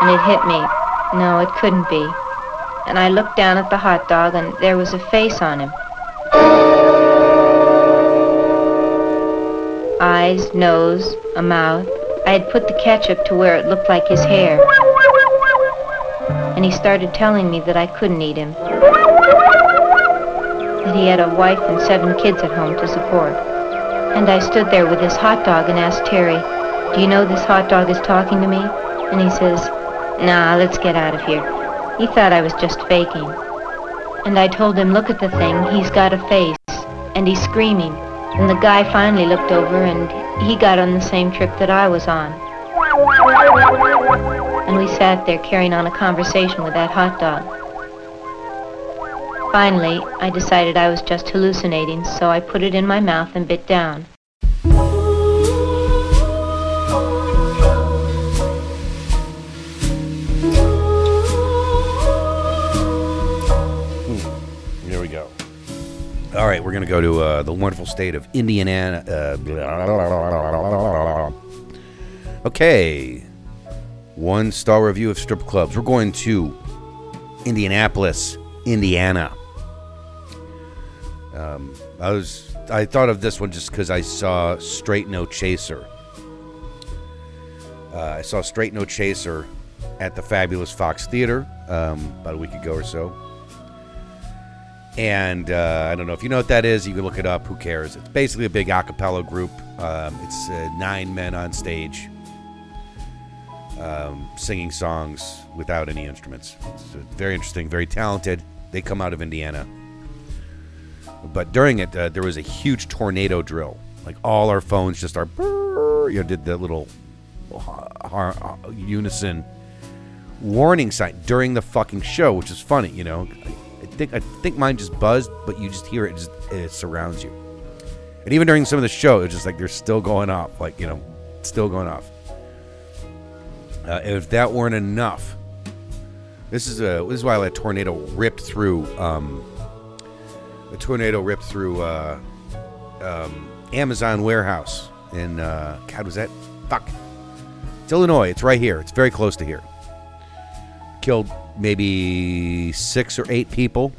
And it hit me. No, it couldn't be. And I looked down at the hot dog, and there was a face on him. Eyes, nose, a mouth. I had put the ketchup to where it looked like his hair. And he started telling me that I couldn't eat him. That he had a wife and seven kids at home to support. And I stood there with this hot dog and asked Terry, Do you know this hot dog is talking to me? And he says, Nah, let's get out of here. He thought I was just faking. And I told him, Look at the thing, he's got a face. And he's screaming. And the guy finally looked over and he got on the same trip that I was on. And we sat there carrying on a conversation with that hot dog. Finally, I decided I was just hallucinating, so I put it in my mouth and bit down. All right, we're going to go to uh, the wonderful state of Indiana. Uh, okay. One star review of strip clubs. We're going to Indianapolis, Indiana. Um, I was I thought of this one just because I saw Straight No Chaser. Uh, I saw Straight No Chaser at the fabulous Fox Theater um, about a week ago or so. And uh, I don't know if you know what that is. You can look it up. Who cares? It's basically a big a cappella group. Um, it's uh, nine men on stage um, singing songs without any instruments. It's uh, very interesting, very talented. They come out of Indiana. But during it, uh, there was a huge tornado drill. Like all our phones just are, brrr, you know, did the little unison warning sign during the fucking show, which is funny. You know, think I think mine just buzzed, but you just hear it, just it surrounds you. And even during some of the show, it's just like they're still going off, like you know, still going off. Uh, if that weren't enough, this is a this is why a tornado ripped through. Um, the tornado ripped through uh, um, Amazon warehouse in uh, God was that fuck? It's Illinois. It's right here. It's very close to here. Killed maybe six or eight people.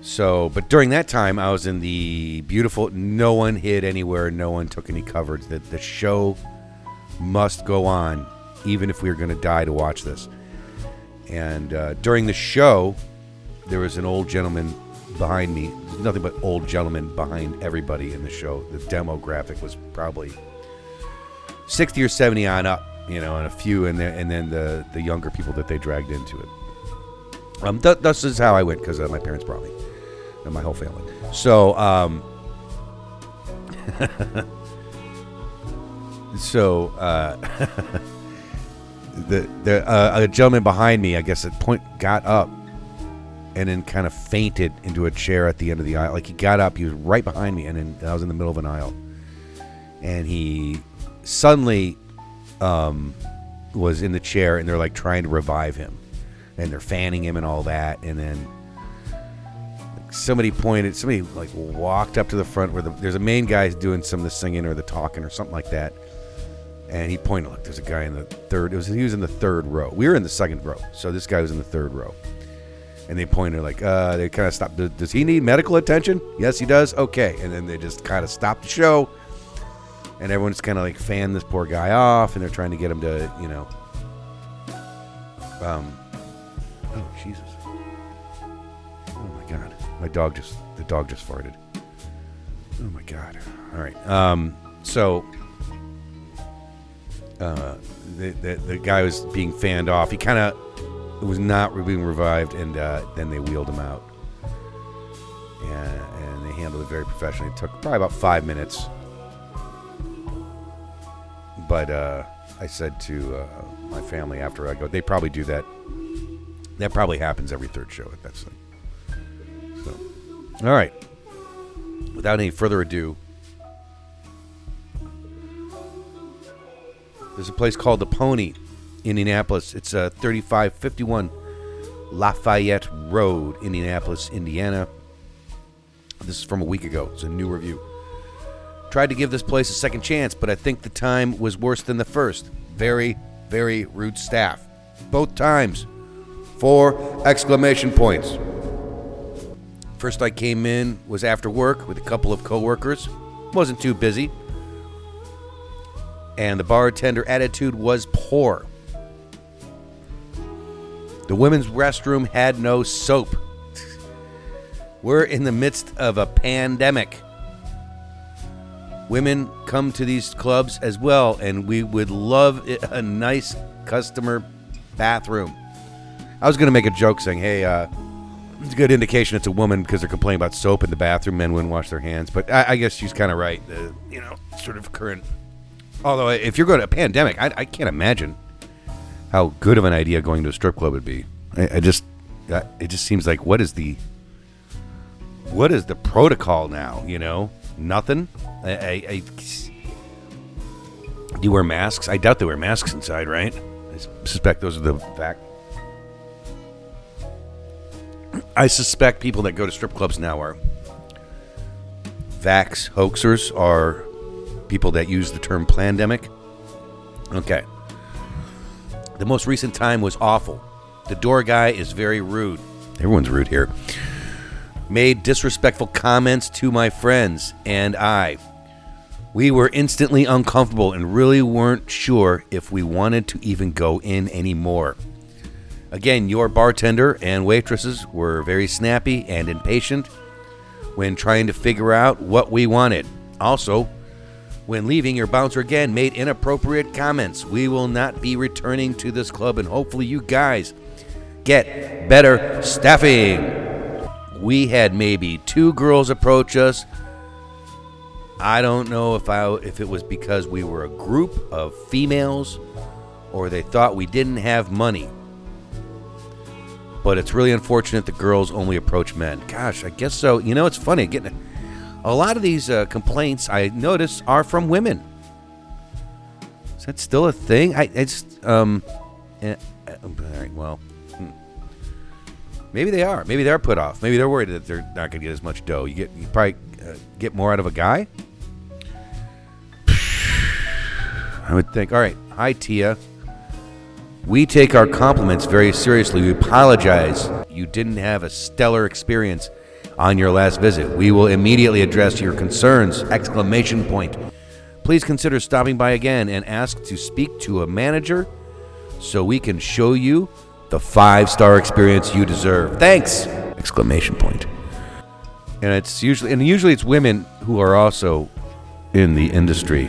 So, but during that time, I was in the beautiful. No one hid anywhere. No one took any coverage. That the show must go on, even if we were going to die to watch this. And uh, during the show, there was an old gentleman behind me. There's nothing but old gentlemen behind everybody in the show. The demographic was probably 60 or 70 on up, you know, and a few, and then and then the the younger people that they dragged into it. Um, th- this is how I went because uh, my parents brought me, and my whole family. So, um, *laughs* so uh, *laughs* the the uh, a gentleman behind me, I guess, at point got up and then kind of fainted into a chair at the end of the aisle. Like he got up, he was right behind me, and then I was in the middle of an aisle, and he suddenly um, was in the chair, and they're like trying to revive him, and they're fanning him and all that, and then somebody pointed, somebody like walked up to the front where the, there's a main guy doing some of the singing or the talking or something like that. And he pointed, look, there's a guy in the third. It was he was in the third row. We were in the second row, so this guy was in the third row. And they pointed like uh, they kind of stopped does he need medical attention? Yes he does. Okay. And then they just kind of stopped the show and everyone's kind of like fan this poor guy off and they're trying to get him to you know. Um oh jesus. Oh my god. My dog just the dog just farted. Oh my god. All right. Um so uh the, the, the guy was being fanned off. He kind of was not being revived, and uh, then they wheeled him out. And, and they handled it very professionally. It took probably about five minutes. But uh, I said to uh, my family after I go, they probably do that. That probably happens every third show at that thing. So, all right. Without any further ado, there's a place called the Pony Indianapolis. It's uh, 3551 Lafayette Road, Indianapolis, Indiana. This is from a week ago. It's a new review. Tried to give this place a second chance, but I think the time was worse than the first. Very, very rude staff. Both times. Four exclamation points. First I came in was after work with a couple of coworkers. Wasn't too busy. And the bartender attitude was poor. The women's restroom had no soap. *laughs* We're in the midst of a pandemic. Women come to these clubs as well, and we would love a nice customer bathroom. I was going to make a joke saying, hey, uh, it's a good indication it's a woman because they're complaining about soap in the bathroom. Men wouldn't wash their hands. But I, I guess she's kind of right. Uh, you know, sort of current. Although, if you're going to a pandemic, I, I can't imagine how good of an idea going to a strip club would be. I, I just, it just seems like what is the, what is the protocol now? You know, nothing. I, I, I do you wear masks? I doubt they wear masks inside, right? I suspect those are the fact. I suspect people that go to strip clubs now are vax hoaxers are people that use the term pandemic. Okay. The most recent time was awful. The door guy is very rude. Everyone's rude here. Made disrespectful comments to my friends and I. We were instantly uncomfortable and really weren't sure if we wanted to even go in anymore. Again, your bartender and waitresses were very snappy and impatient when trying to figure out what we wanted. Also, when leaving, your bouncer again made inappropriate comments. We will not be returning to this club, and hopefully, you guys get better staffing. We had maybe two girls approach us. I don't know if I if it was because we were a group of females or they thought we didn't have money. But it's really unfortunate the girls only approach men. Gosh, I guess so. You know, it's funny getting a lot of these uh, complaints I notice are from women. Is that still a thing? I it's um, eh, eh, all right, well. Maybe they are. Maybe they're put off. Maybe they're worried that they're not going to get as much dough. You get you probably uh, get more out of a guy. *sighs* I would think. All right, hi Tia. We take our compliments very seriously. We apologize. You didn't have a stellar experience on your last visit. We will immediately address your concerns! Exclamation point. Please consider stopping by again and ask to speak to a manager so we can show you the five-star experience you deserve. Thanks! Exclamation point. And it's usually and usually it's women who are also in the industry.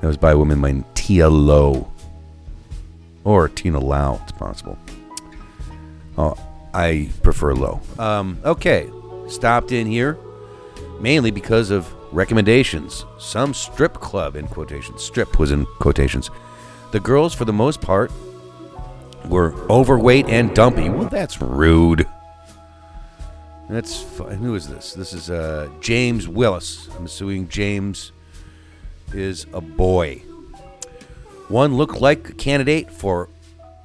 That was by a woman named Tia Lowe. Or Tina Lau, it's possible. Oh, I prefer Low. Um, okay, stopped in here mainly because of recommendations. Some strip club, in quotations. Strip was in quotations. The girls, for the most part, were overweight and dumpy. Well, that's rude. That's who is this? This is uh, James Willis. I'm assuming James is a boy. One looked like a candidate for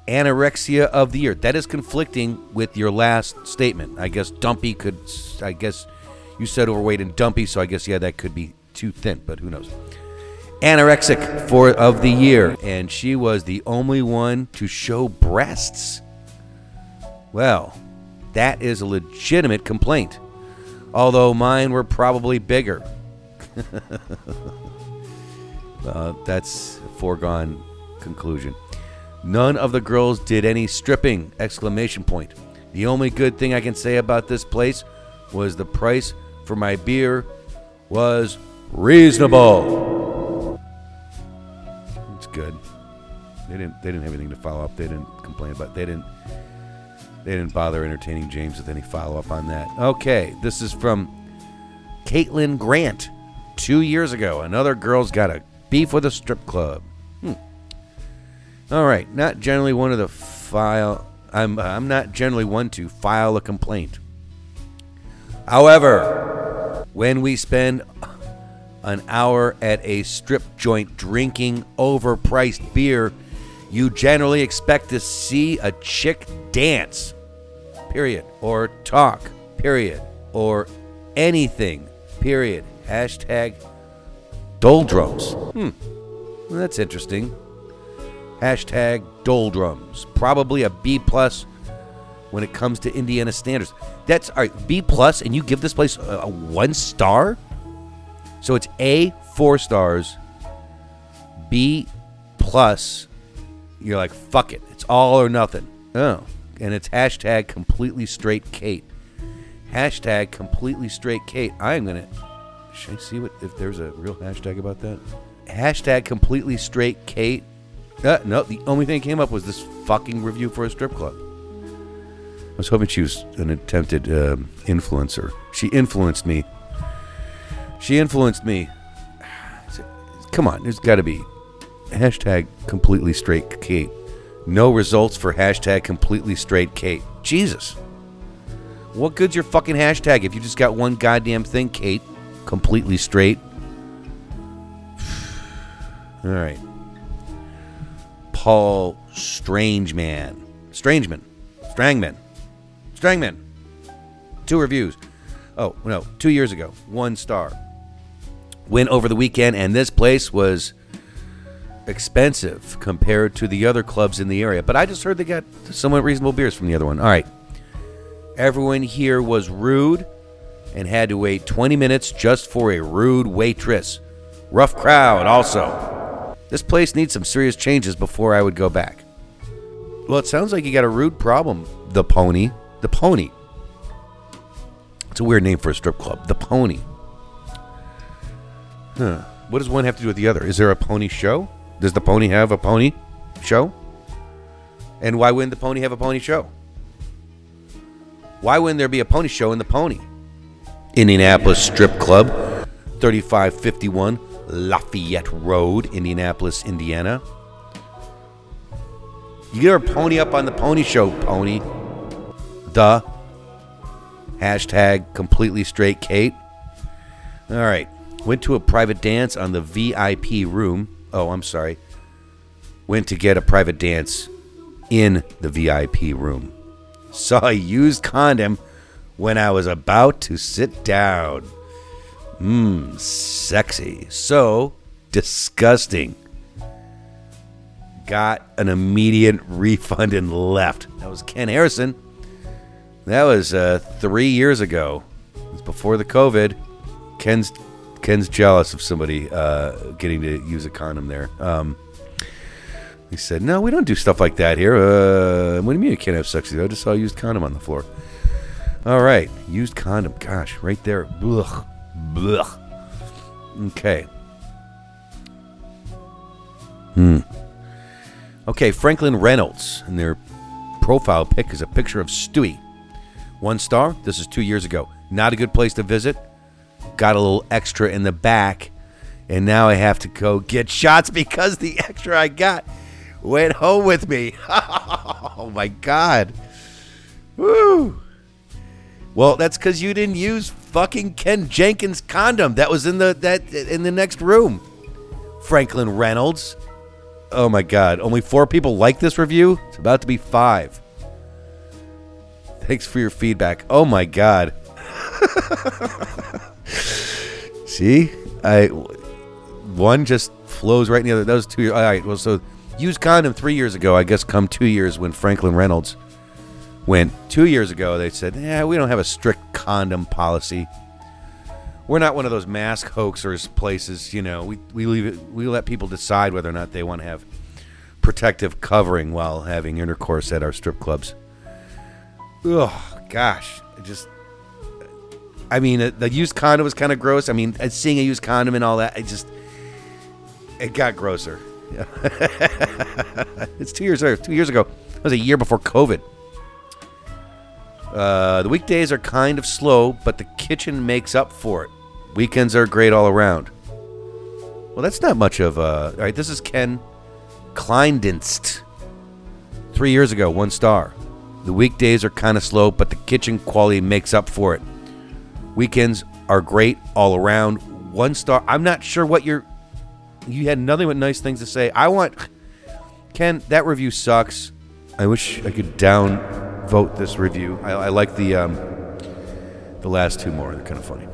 anorexia of the year. That is conflicting with your last statement. I guess dumpy could. I guess you said overweight and dumpy, so I guess yeah, that could be too thin. But who knows? Anorexic for of the year, and she was the only one to show breasts. Well, that is a legitimate complaint. Although mine were probably bigger. *laughs* uh, that's a foregone conclusion. None of the girls did any stripping! Exclamation point. The only good thing I can say about this place was the price for my beer was reasonable. Good. They didn't. They didn't have anything to follow up. They didn't complain about. They didn't. They didn't bother entertaining James with any follow up on that. Okay, this is from Caitlin Grant. Two years ago, another girl's got a beef with a strip club. Hmm. All right, not generally one of the file. I'm I'm not generally one to file a complaint. However, when we spend an hour at a strip joint drinking overpriced beer, you generally expect to see a chick dance. Period. Or talk. Period. Or anything. Period. Hashtag doldrums. Hmm. Well, that's interesting. Hashtag doldrums. Probably a B plus when it comes to Indiana standards. That's all right. B plus, and you give this place a, a one star. So it's A four stars, B plus. You're like fuck it. It's all or nothing. Oh, and it's hashtag completely straight Kate. Hashtag completely straight Kate. I'm gonna. Should I see what if there's a real hashtag about that? Hashtag completely straight Kate. Uh, no, the only thing that came up was this fucking review for a strip club. I was hoping she was an attempted um influencer. She influenced me. She influenced me. Come on, there's got to be hashtag completely straight Kate. No results for hashtag completely straight Kate. Jesus. What good's your fucking hashtag if you just got one goddamn thing, Kate? Completely straight. *sighs* All right. Paul Strangeman. Strangeman. Strangman. Strangman. Two reviews. Oh, no, two years ago, one star. Went over the weekend, and this place was expensive compared to the other clubs in the area. But I just heard they got somewhat reasonable beers from the other one. All right. Everyone here was rude and had to wait 20 minutes just for a rude waitress. Rough crowd, also. This place needs some serious changes before I would go back. Well, it sounds like you got a rude problem, the pony. The pony. It's a weird name for a strip club. The pony. Huh. What does one have to do with the other? Is there a pony show? Does the pony have a pony show? And why wouldn't the pony have a pony show? Why wouldn't there be a pony show in the pony? Indianapolis Strip Club, 3551 Lafayette Road, Indianapolis, Indiana. You get a pony up on the pony show, pony. The hashtag completely straight Kate. All right. Went to a private dance on the VIP room. Oh, I'm sorry. Went to get a private dance in the VIP room. Saw a used condom when I was about to sit down. Mmm, sexy. So disgusting. Got an immediate refund and left. That was Ken Harrison. That was uh, three years ago. It was before the COVID. Ken's Ken's jealous of somebody uh, getting to use a condom there. Um, he said, "No, we don't do stuff like that here. Uh, what do you mean you can't have sex? I just saw a used condom on the floor." All right, used condom. Gosh, right there. Ugh, ugh. Okay. Hmm. Okay, Franklin Reynolds, and their profile pic is a picture of Stewie. One star. This is two years ago. Not a good place to visit. Got a little extra in the back, and now I have to go get shots because the *laughs* extra I got went home with me. *laughs* oh my god. Woo. Well, that's because you didn't use fucking Ken Jenkins condom that was in the that in the next room. Franklin Reynolds. Oh my god. Only four people like this review? It's about to be five. Thanks for your feedback. Oh my god. *laughs* *laughs* See? I one just flows right in the other. That was two years. All right. Well, so used condom three years ago. I guess come two years when Franklin Reynolds went two years ago. They said, "Yeah, we don't have a strict condom policy. We're not one of those mask hoaxers places. You know, we we leave it. We let people decide whether or not they want to have protective covering while having intercourse at our strip clubs." Oh gosh, it just. I mean, uh, the used condom was kind of gross. I mean, uh, seeing a used condom and all that, it just it got grosser. *laughs* it's two years ago. Two years ago. it was a year before COVID. Uh, the weekdays are kind of slow, but the kitchen makes up for it. Weekends are great all around. Well, that's not much of a. All right, this is Ken Kleindienst. Three years ago, one star. The weekdays are kind of slow, but the kitchen quality makes up for it. Weekends are great all around. One star. I'm not sure what you're. You had nothing but nice things to say. I want. Ken, that review sucks. I wish I could down vote this review. I, I like the um, the last two more. They're kind of funny.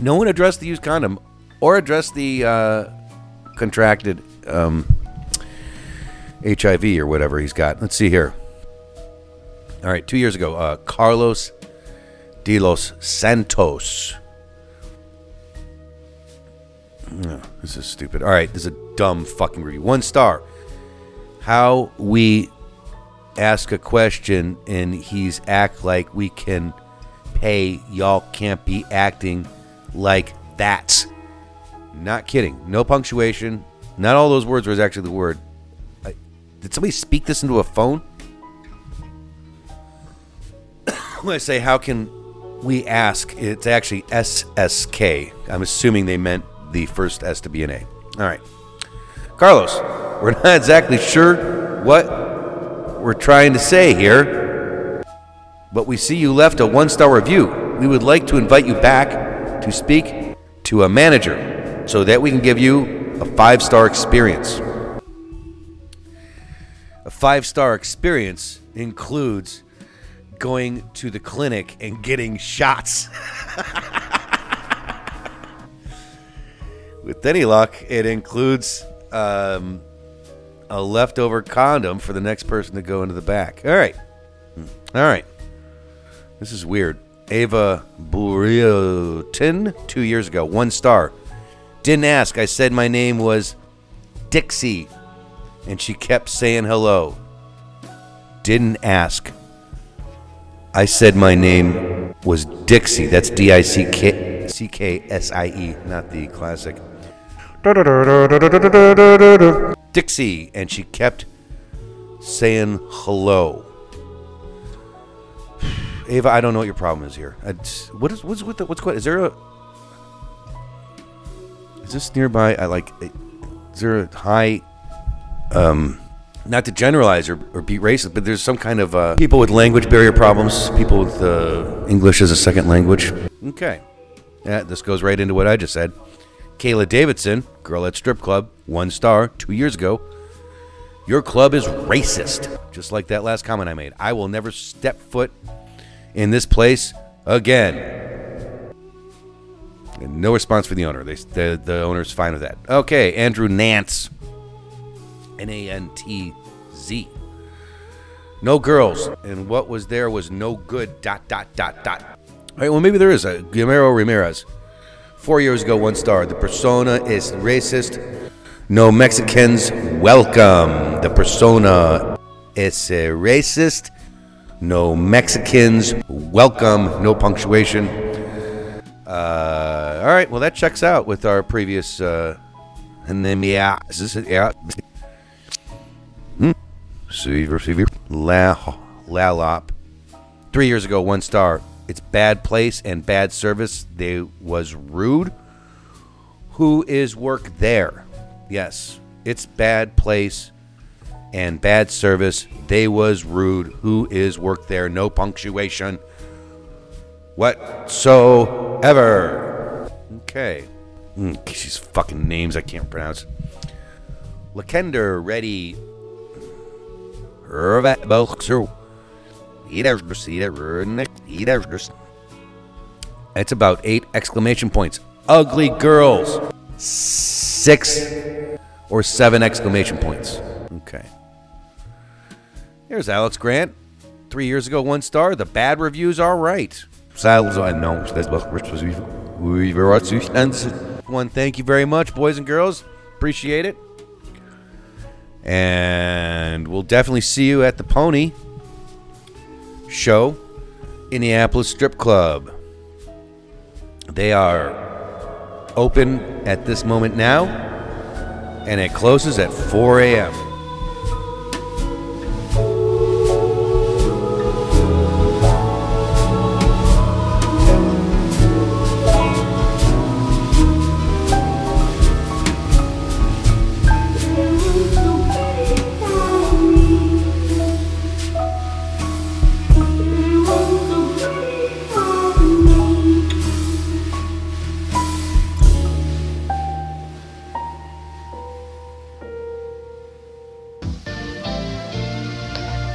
No one addressed the used condom or addressed the uh, contracted um, HIV or whatever he's got. Let's see here. All right, two years ago, uh, Carlos de los Santos. Oh, this is stupid. All right, this is a dumb fucking review. One star. How we ask a question and he's act like we can pay. Y'all can't be acting like that. Not kidding. No punctuation. Not all those words was actually the word. I, did somebody speak this into a phone? *coughs* when I say how can we ask, it's actually SSK. I'm assuming they meant the first S to be an A. All right. Carlos, we're not exactly sure what we're trying to say here, but we see you left a one star review. We would like to invite you back to speak to a manager so that we can give you a five star experience. A five star experience includes going to the clinic and getting shots. With any luck, it includes um, a leftover condom for the next person to go into the back. All right. Hmm. All right. This is weird. Ava Buriotin, two years ago, one star. Didn't ask. I said my name was Dixie, and she kept saying hello. Didn't ask. I said my name was Dixie. That's D I C K C K S I E, not the classic. Dixie, and she kept saying hello. Ava, I don't know what your problem is here. What is what's with the, what's going? Is there a? Is this nearby? I like. Is there a high? Um, not to generalize or, or be racist, but there's some kind of uh, people with language barrier problems, people with uh, English as a second language. Okay, yeah, this goes right into what I just said. Kayla Davidson, girl at strip club, one star, two years ago. Your club is racist, just like that last comment I made. I will never step foot in this place again. And no response from the owner. They, the, the owner's fine with that. Okay, Andrew Nance. N A N T Z. No girls. And what was there was no good. Dot, dot, dot, dot. All right, well, maybe there is a Guillermo Ramirez. Four years ago, one star. The persona is racist. No Mexicans welcome. The persona is racist. No Mexicans welcome. No punctuation. Uh, all right, well, that checks out with our previous. Uh, and then, yeah, is this it? Yeah. Receiver, receiver. La, Lalop. Three years ago, one star. It's bad place and bad service. They was rude. Who is work there? Yes, it's bad place and bad service. They was rude. Who is work there? No punctuation whatsoever. Okay. Mm, these fucking names I can't pronounce. Lakender It's about eight exclamation points. Ugly girls. Six or seven exclamation points. Okay. Here's Alex Grant. Three years ago, one star. The bad reviews are right. One, thank you very much, boys and girls. Appreciate it. And we'll definitely see you at the Pony show, Indianapolis Strip Club. They are open at this moment now, and it closes at 4 a.m.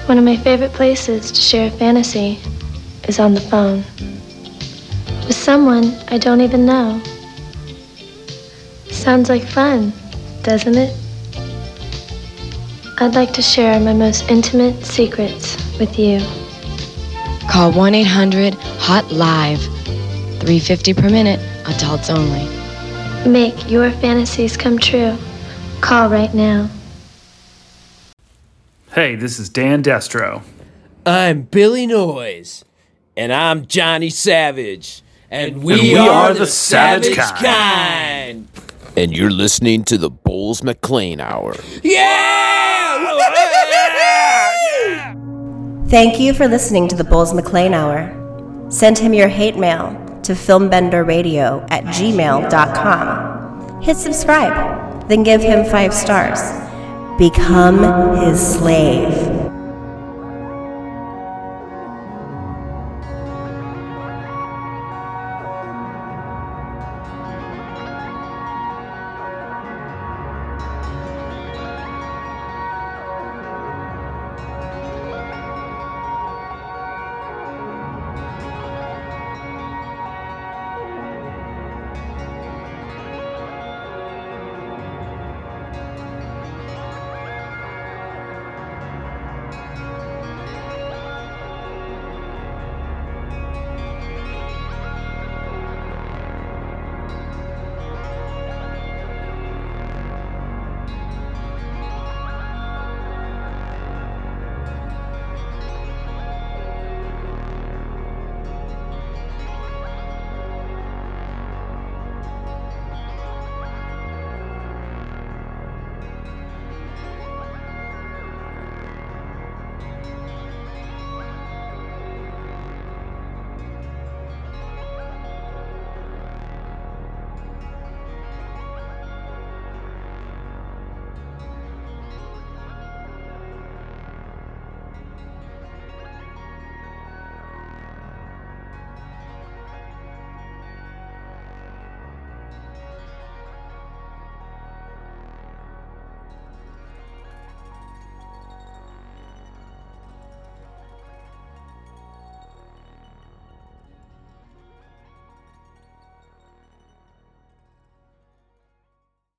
One of my favorite places to share a fantasy is on the phone. With someone I don't even know. Sounds like fun, doesn't it? I'd like to share my most intimate secrets with you. Call 1 800 HOT LIVE. 350 per minute, adults only. Make your fantasies come true. Call right now. Hey, this is Dan Destro. I'm Billy Noise. And I'm Johnny Savage. And we, And we are, are the, the Savage Savage, kind. And you're listening to the Bulls McLean Hour. Yeah! Thank you for listening to the Bulls McLean Hour. Send him your hate mail to filmbenderradio at gmail.com. Hit subscribe, then give him five stars. Become his slave.